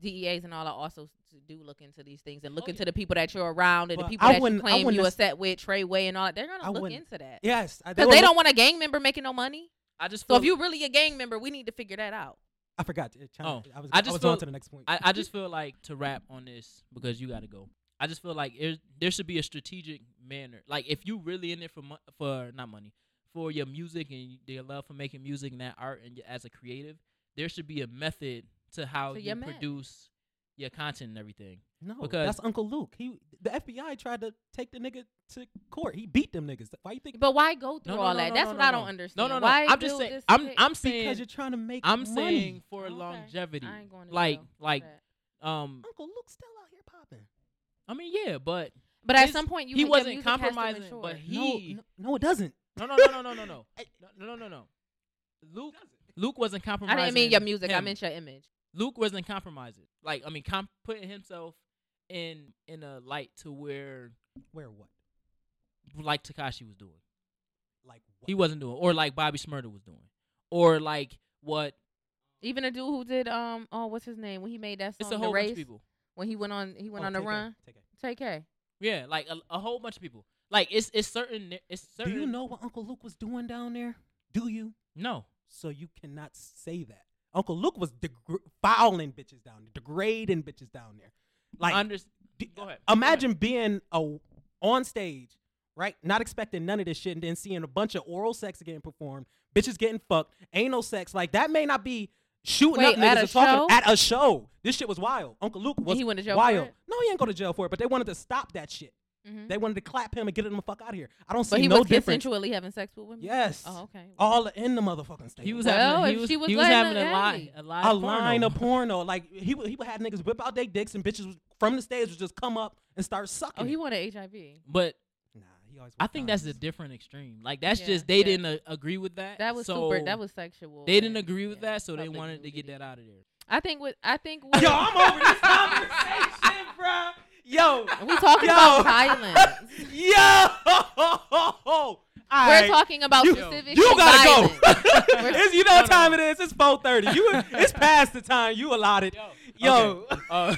DEAs and all are also do look into these things and look Oh, into yeah. the people that you're around and the people I that you wouldn't- claim you are nec- set with Treyway and all that. They're gonna look wouldn't- into that Yes, because will they don't want a gang member making no money. I just So feel, if you're really a gang member, we need to figure that out. I forgot. China- Oh, I was. I I just was feel- on to the next point. I, I just [laughs] feel like to wrap on this because you got to go. I just feel like there there should be a strategic manner. Like if you really in it for mo- for not money for your music and your love for making music and that art and as a creative, there should be a method to how To you your madness. produce your content and everything. no, because- that's Uncle Luke. He, the FBI tried to take the nigga to court. He beat them niggas. Why you think? But why go through No, no, all no, that? no, That's no, what no, I don't understand. No, no, no. Why I'm just saying. I'm? I'm because saying you're trying to make I'm money. saying for Okay. longevity. I ain't going to Like like that. um Uncle Luke still out here popping. I mean yeah, but But at some point, you he your wasn't music has to compromising, but he no, no, it doesn't. no no no no no no no [laughs] no no no no. Luke Luke wasn't compromising. I didn't mean your music. I meant your image. Luke wasn't compromising. Like I mean, com- putting himself in in a light to where Where what? like Tekashi was doing. Like what? He wasn't doing, or like Bobby Shmurda was doing, or like what? Even a dude who did um oh what's his name when he made that song It's a the whole bunch of people. When he went on he went Oh, on the take care, run. take care. Take. Yeah, like a, a whole bunch of people. Like it's it's certain it's certain. Do you know what Uncle Luke was doing down there? Do you? No. So you cannot say that. Uncle Luke was degr- fouling bitches down there, degrading bitches down there. Like, Under- d- go ahead. imagine being a on stage, right? Not expecting none of this shit, and then seeing a bunch of oral sex getting performed, bitches getting fucked, anal sex. Like that may not be shooting Wait, up at niggas a and talking show? at a show. This shit was wild. Uncle Luke was he went to jail for wild. it? No, he ain't go to jail for it, but they wanted to stop that shit. Mhm. They wanted to clap him and get him the fuck out of here. I don't see But he no was difference. consensually having sex with women. Yes. Oh okay. All in the motherfucking state. He was Well, having. A, if he was, she was he was having her a lie. alley. A lie. a line of [laughs] porno. Like he would- he would have niggas whip out their dicks and bitches from the stage would just come up and start sucking. Oh, he wanted HIV. But nah, he always. I was think that's a different extreme. Like that's Yeah, just they yeah. didn't uh, agree with that. That was so super. That was sexual. They didn't and- agree with yeah, that, so they public wanted to get that out of there. I think with I think [laughs] with, Yo, I'm over this [laughs] conversation, bro. Yo, we talking Yo. about violence. [laughs] yo. All We're right. talking about You- specific. You gotta violence. go. We're- It's- you know what time it is? It's 4:30. You, it's past the time you allotted. Yo, Okay. Uh,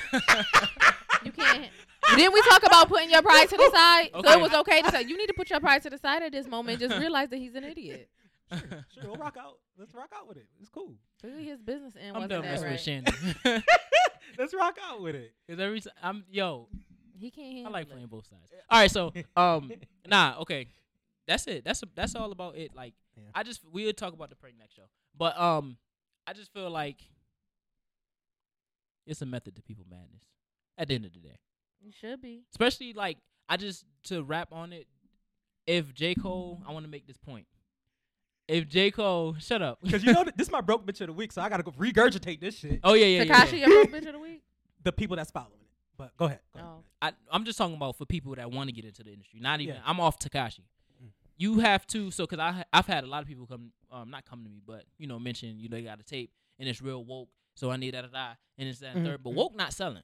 You can't. Didn't we talk about putting your pride to the side? So it was okay to say you need to put your pride to the side at this moment. Just realize that he's an idiot. sure, sure, we'll rock out. Let's rock out with it. It's cool. Clearly his business end I'm wasn't done that messing right. with Shannon. [laughs] [laughs] Let's rock out with it. Cause every time I'm yo, He can't I handle like it. playing both sides. All right, so um, [laughs] nah, okay, that's it. That's that's all about it. Like Yeah. I just we'll talk about the prank next show, but um, I just feel like it's a method to people madness. At the end of the day, You should be. especially like I just to wrap on it. If J Cole, I want to make this point. If J Cole, shut up. Because you know [laughs] th- this is my broke bitch of the week, so I gotta go regurgitate this shit. oh yeah, yeah, yeah. Tekashi, yeah. your broke [laughs] bitch of the week. The people that's following it. But go ahead. Go ahead. Oh. I, I'm just talking about for people that want to get into the industry. Not even. Yeah. I'm off Tekashi. Mm. You have to. So, cause I I've had a lot of people come, um, not come to me, but you know, mention you know they got a tape and it's real woke. So I need that, da, da, and it's that and Mhm, third. But mhm. woke not selling.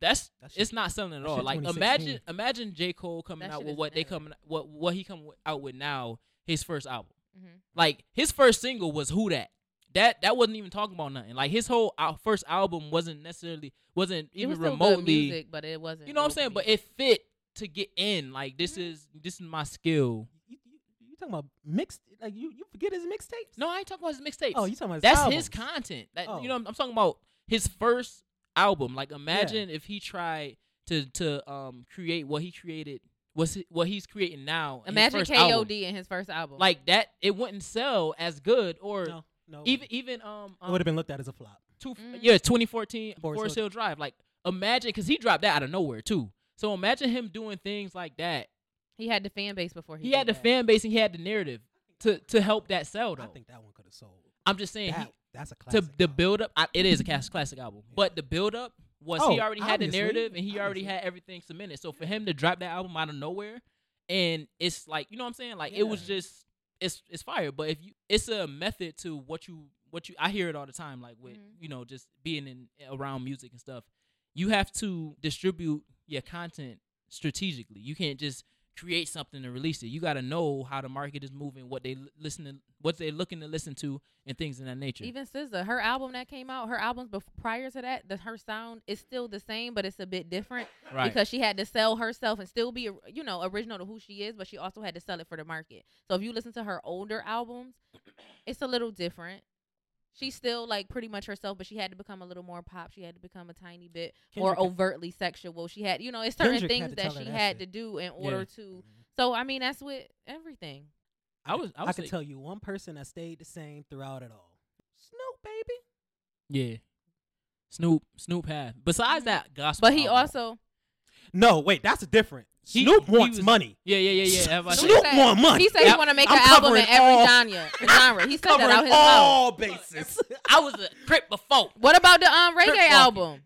That's That shit- it's not selling at all. Like imagine imagine J Cole coming That out with what they coming what what he come out with now. His first album. Mhm. Like his first single was Who That. That that wasn't even talking about nothing. Like his whole al- first album wasn't necessarily wasn't It even was remotely good music, but it wasn't. you know what I'm woke saying? But it fit to get in. Like this is this is my skill. You, you, you talking about mixed? Like you, you forget his mixtapes? No, I ain't talking about his mixtapes. Oh, you talking about his That's albums. his content. That Oh. you know, I'm talking about his first album. Like imagine if he tried to to um create what he created. What's he, what he's creating now? imagine KOD album. in his first album. like that. It wouldn't sell as good or No, no. even even um, it would have been looked at as a flop. two, Mhm. yeah 2014 Forest Forest Hill- Hill Drive. Like imagine because he dropped that out of nowhere too. So imagine him doing things like that. he had the fan base before he. He had the that. fan base and he had the narrative to to help that sell though. I think that one could have sold. I'm just saying That, he, that's a to classic. the album. build up. I, it is a classic album, but the build up was he Oh, already had the narrative and he already had everything cemented. So for him to drop that album out of nowhere, and it's like you know what I'm saying, like it was just it's it's fire. But if you, it's a method to what you what you I hear it all the time, like with Mhm. you know just being in around music and stuff. You have to distribute your content strategically. You can't just create something and release it. You got to know how the market is moving, what they li- listen what they're looking to listen to, and things in that nature. Even SZA, her album that came out, her albums bef- prior to that, the, her sound is still the same, but it's a bit different right. because she had to sell herself and still be, you know, original to who she is, but she also had to sell it for the market. So if you listen to her older albums, it's a little different. She's still like pretty much herself, but she had to become a little more pop. She had to become a tiny bit more Kendrick- overtly sexual. She had, you know, it's certain Kendrick things that she that had shit. to do in order Yeah. to. So I mean, that's with everything. I was, I I, was can say- tell you one person that stayed the same throughout it all. Snoop, baby. Yeah. Snoop, Snoop had. Besides Mhm. that gospel, But he album- also No, wait, that's a different. He- Snoop he wants was- money. Yeah, yeah, yeah, yeah. Have Snoop said- want money. he said he Yep. want to make I'm an album in every all- genre. [laughs] genre. He said that Covering out his mouth. all bases. [laughs] I was a crip before. What about the um reggae Crip walking. album?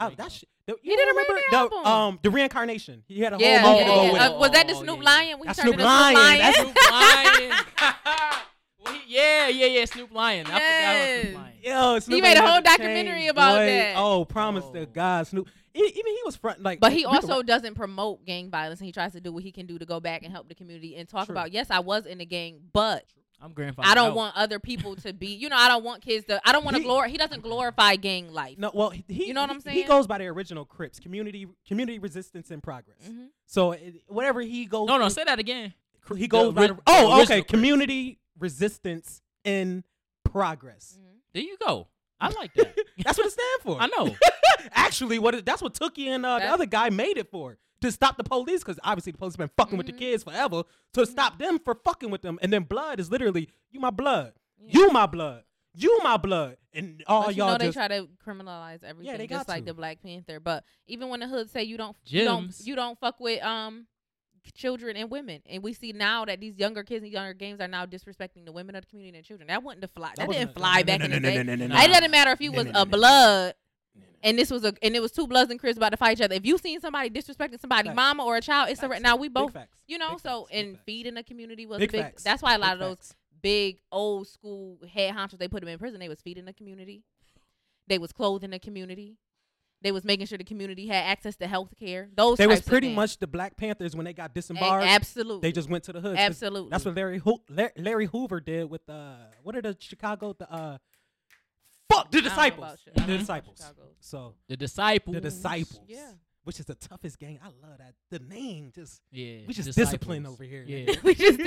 Oh, that shit. The, He you didn't remember the, album. Um, the reincarnation. He had a Yeah, whole yeah, movie to go yeah. with Uh, it. it. was that the Oh, Snoop yeah, Lion? We That's turned Snoop into Lion. Lion. That's Snoop Lion. [laughs] Well, he- yeah, yeah, yeah. Snoop Lion. I forgot about Snoop Yes. Lion. Yo, Snoop he made a whole documentary change, about boy. that. Oh, promise to Oh. God, Snoop. Even he was front like. But he also ra- doesn't promote gang violence, and he tries to do what he can do to go back and help the community and talk True. about. Yes, I was in the gang, but I'm grandfather. I don't out. want other people to be. You know, I don't want kids to. I don't want to He- glor. He doesn't glorify gang life. No, well, he, he- You know what I'm saying? He goes by the original Crips, community, community resistance and progress. Mhm. So it, whatever he goes, No, no. through, Say that again. he goes by. The, the oh, okay, Crips. community resistance in progress. Mhm. There you go. I like that. [laughs] That's what it stands for. I know. [laughs] Actually, what it, that's what Tookie and uh, the other guy made it for to stop the police because obviously the police been fucking with the Mhm. kids forever to stop them for fucking with them. And then blood is literally you my blood, Yeah. you my blood, you my blood, and all But you y'all know they try to criminalize everything, they just got like the Black Panther. But even when the hood say you don't, you don't, you don't fuck with um children and women, and we see now that these younger kids and younger games are now disrespecting the women of the community and children. That wouldn't fly. That, wasn't didn't fly no, back no, in the no, day. no, no, no, no. It doesn't matter if you No, was no, no, a no, no. blood No, no. and this was a and it was two bloods and Crips about to fight each other. If you seen somebody disrespecting somebody, Facts. mama or a child, it's a Facts. now we both, you know. Big so facts. And feeding the community was Big a big. That's why a lot Big of those big old school head honchos they put them in prison. They was feeding the community. They was clothing the community. They was making sure the community had access to health care. Those They was types of pretty things. much the Black Panthers when they got A- disembarked. absolutely. They just went to the hood. absolutely. That's what Larry Ho- La- Larry Hoover did with uh what are the Chicago the uh fuck the I don't know disciples the I don't know about disciples so The disciples. the disciples Yeah. which is the toughest gang I love that the name just Yeah. we just disciples. disciplined over here Yeah. [laughs] we just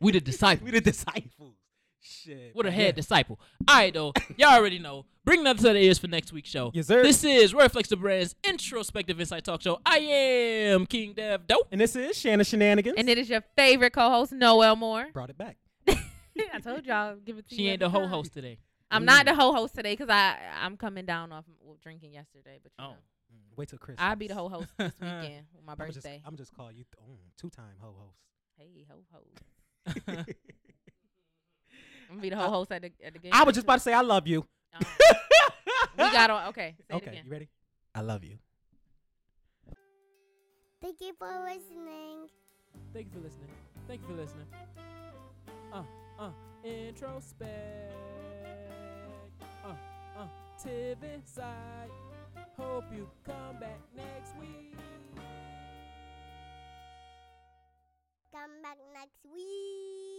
we the disciples. [laughs] we the disciples shit What a head yeah. disciple. All right, though. [coughs] Y'all already know. Bring another set of ears for next week's show. yes sir This is Reflex the Brand's introspective insight talk show. I am King Dev Dope. and this is Shannon Shenanigans and it is your favorite co-host Noel Moore. brought it back [laughs] I told y'all give it to She you ain't the whole host today. I'm not the whole host today because I I'm coming down off well, drinking yesterday, but you Oh. know, Mm, wait till Christmas. I'll be the whole host this [laughs] weekend with my I'm just birthday. I'm just calling you mm, two time whole host hey ho ho, [laughs] I'm gonna be the whole host at the at the game. I was just about to say I love you Um, [laughs] we got on. Okay, say it okay again. you ready I love you Thank you for listening. Thank you for listening. Thank you for listening. Uh, uh, introspect. Uh, uh, Tiv inside. Hope you come back next week. Come back next week.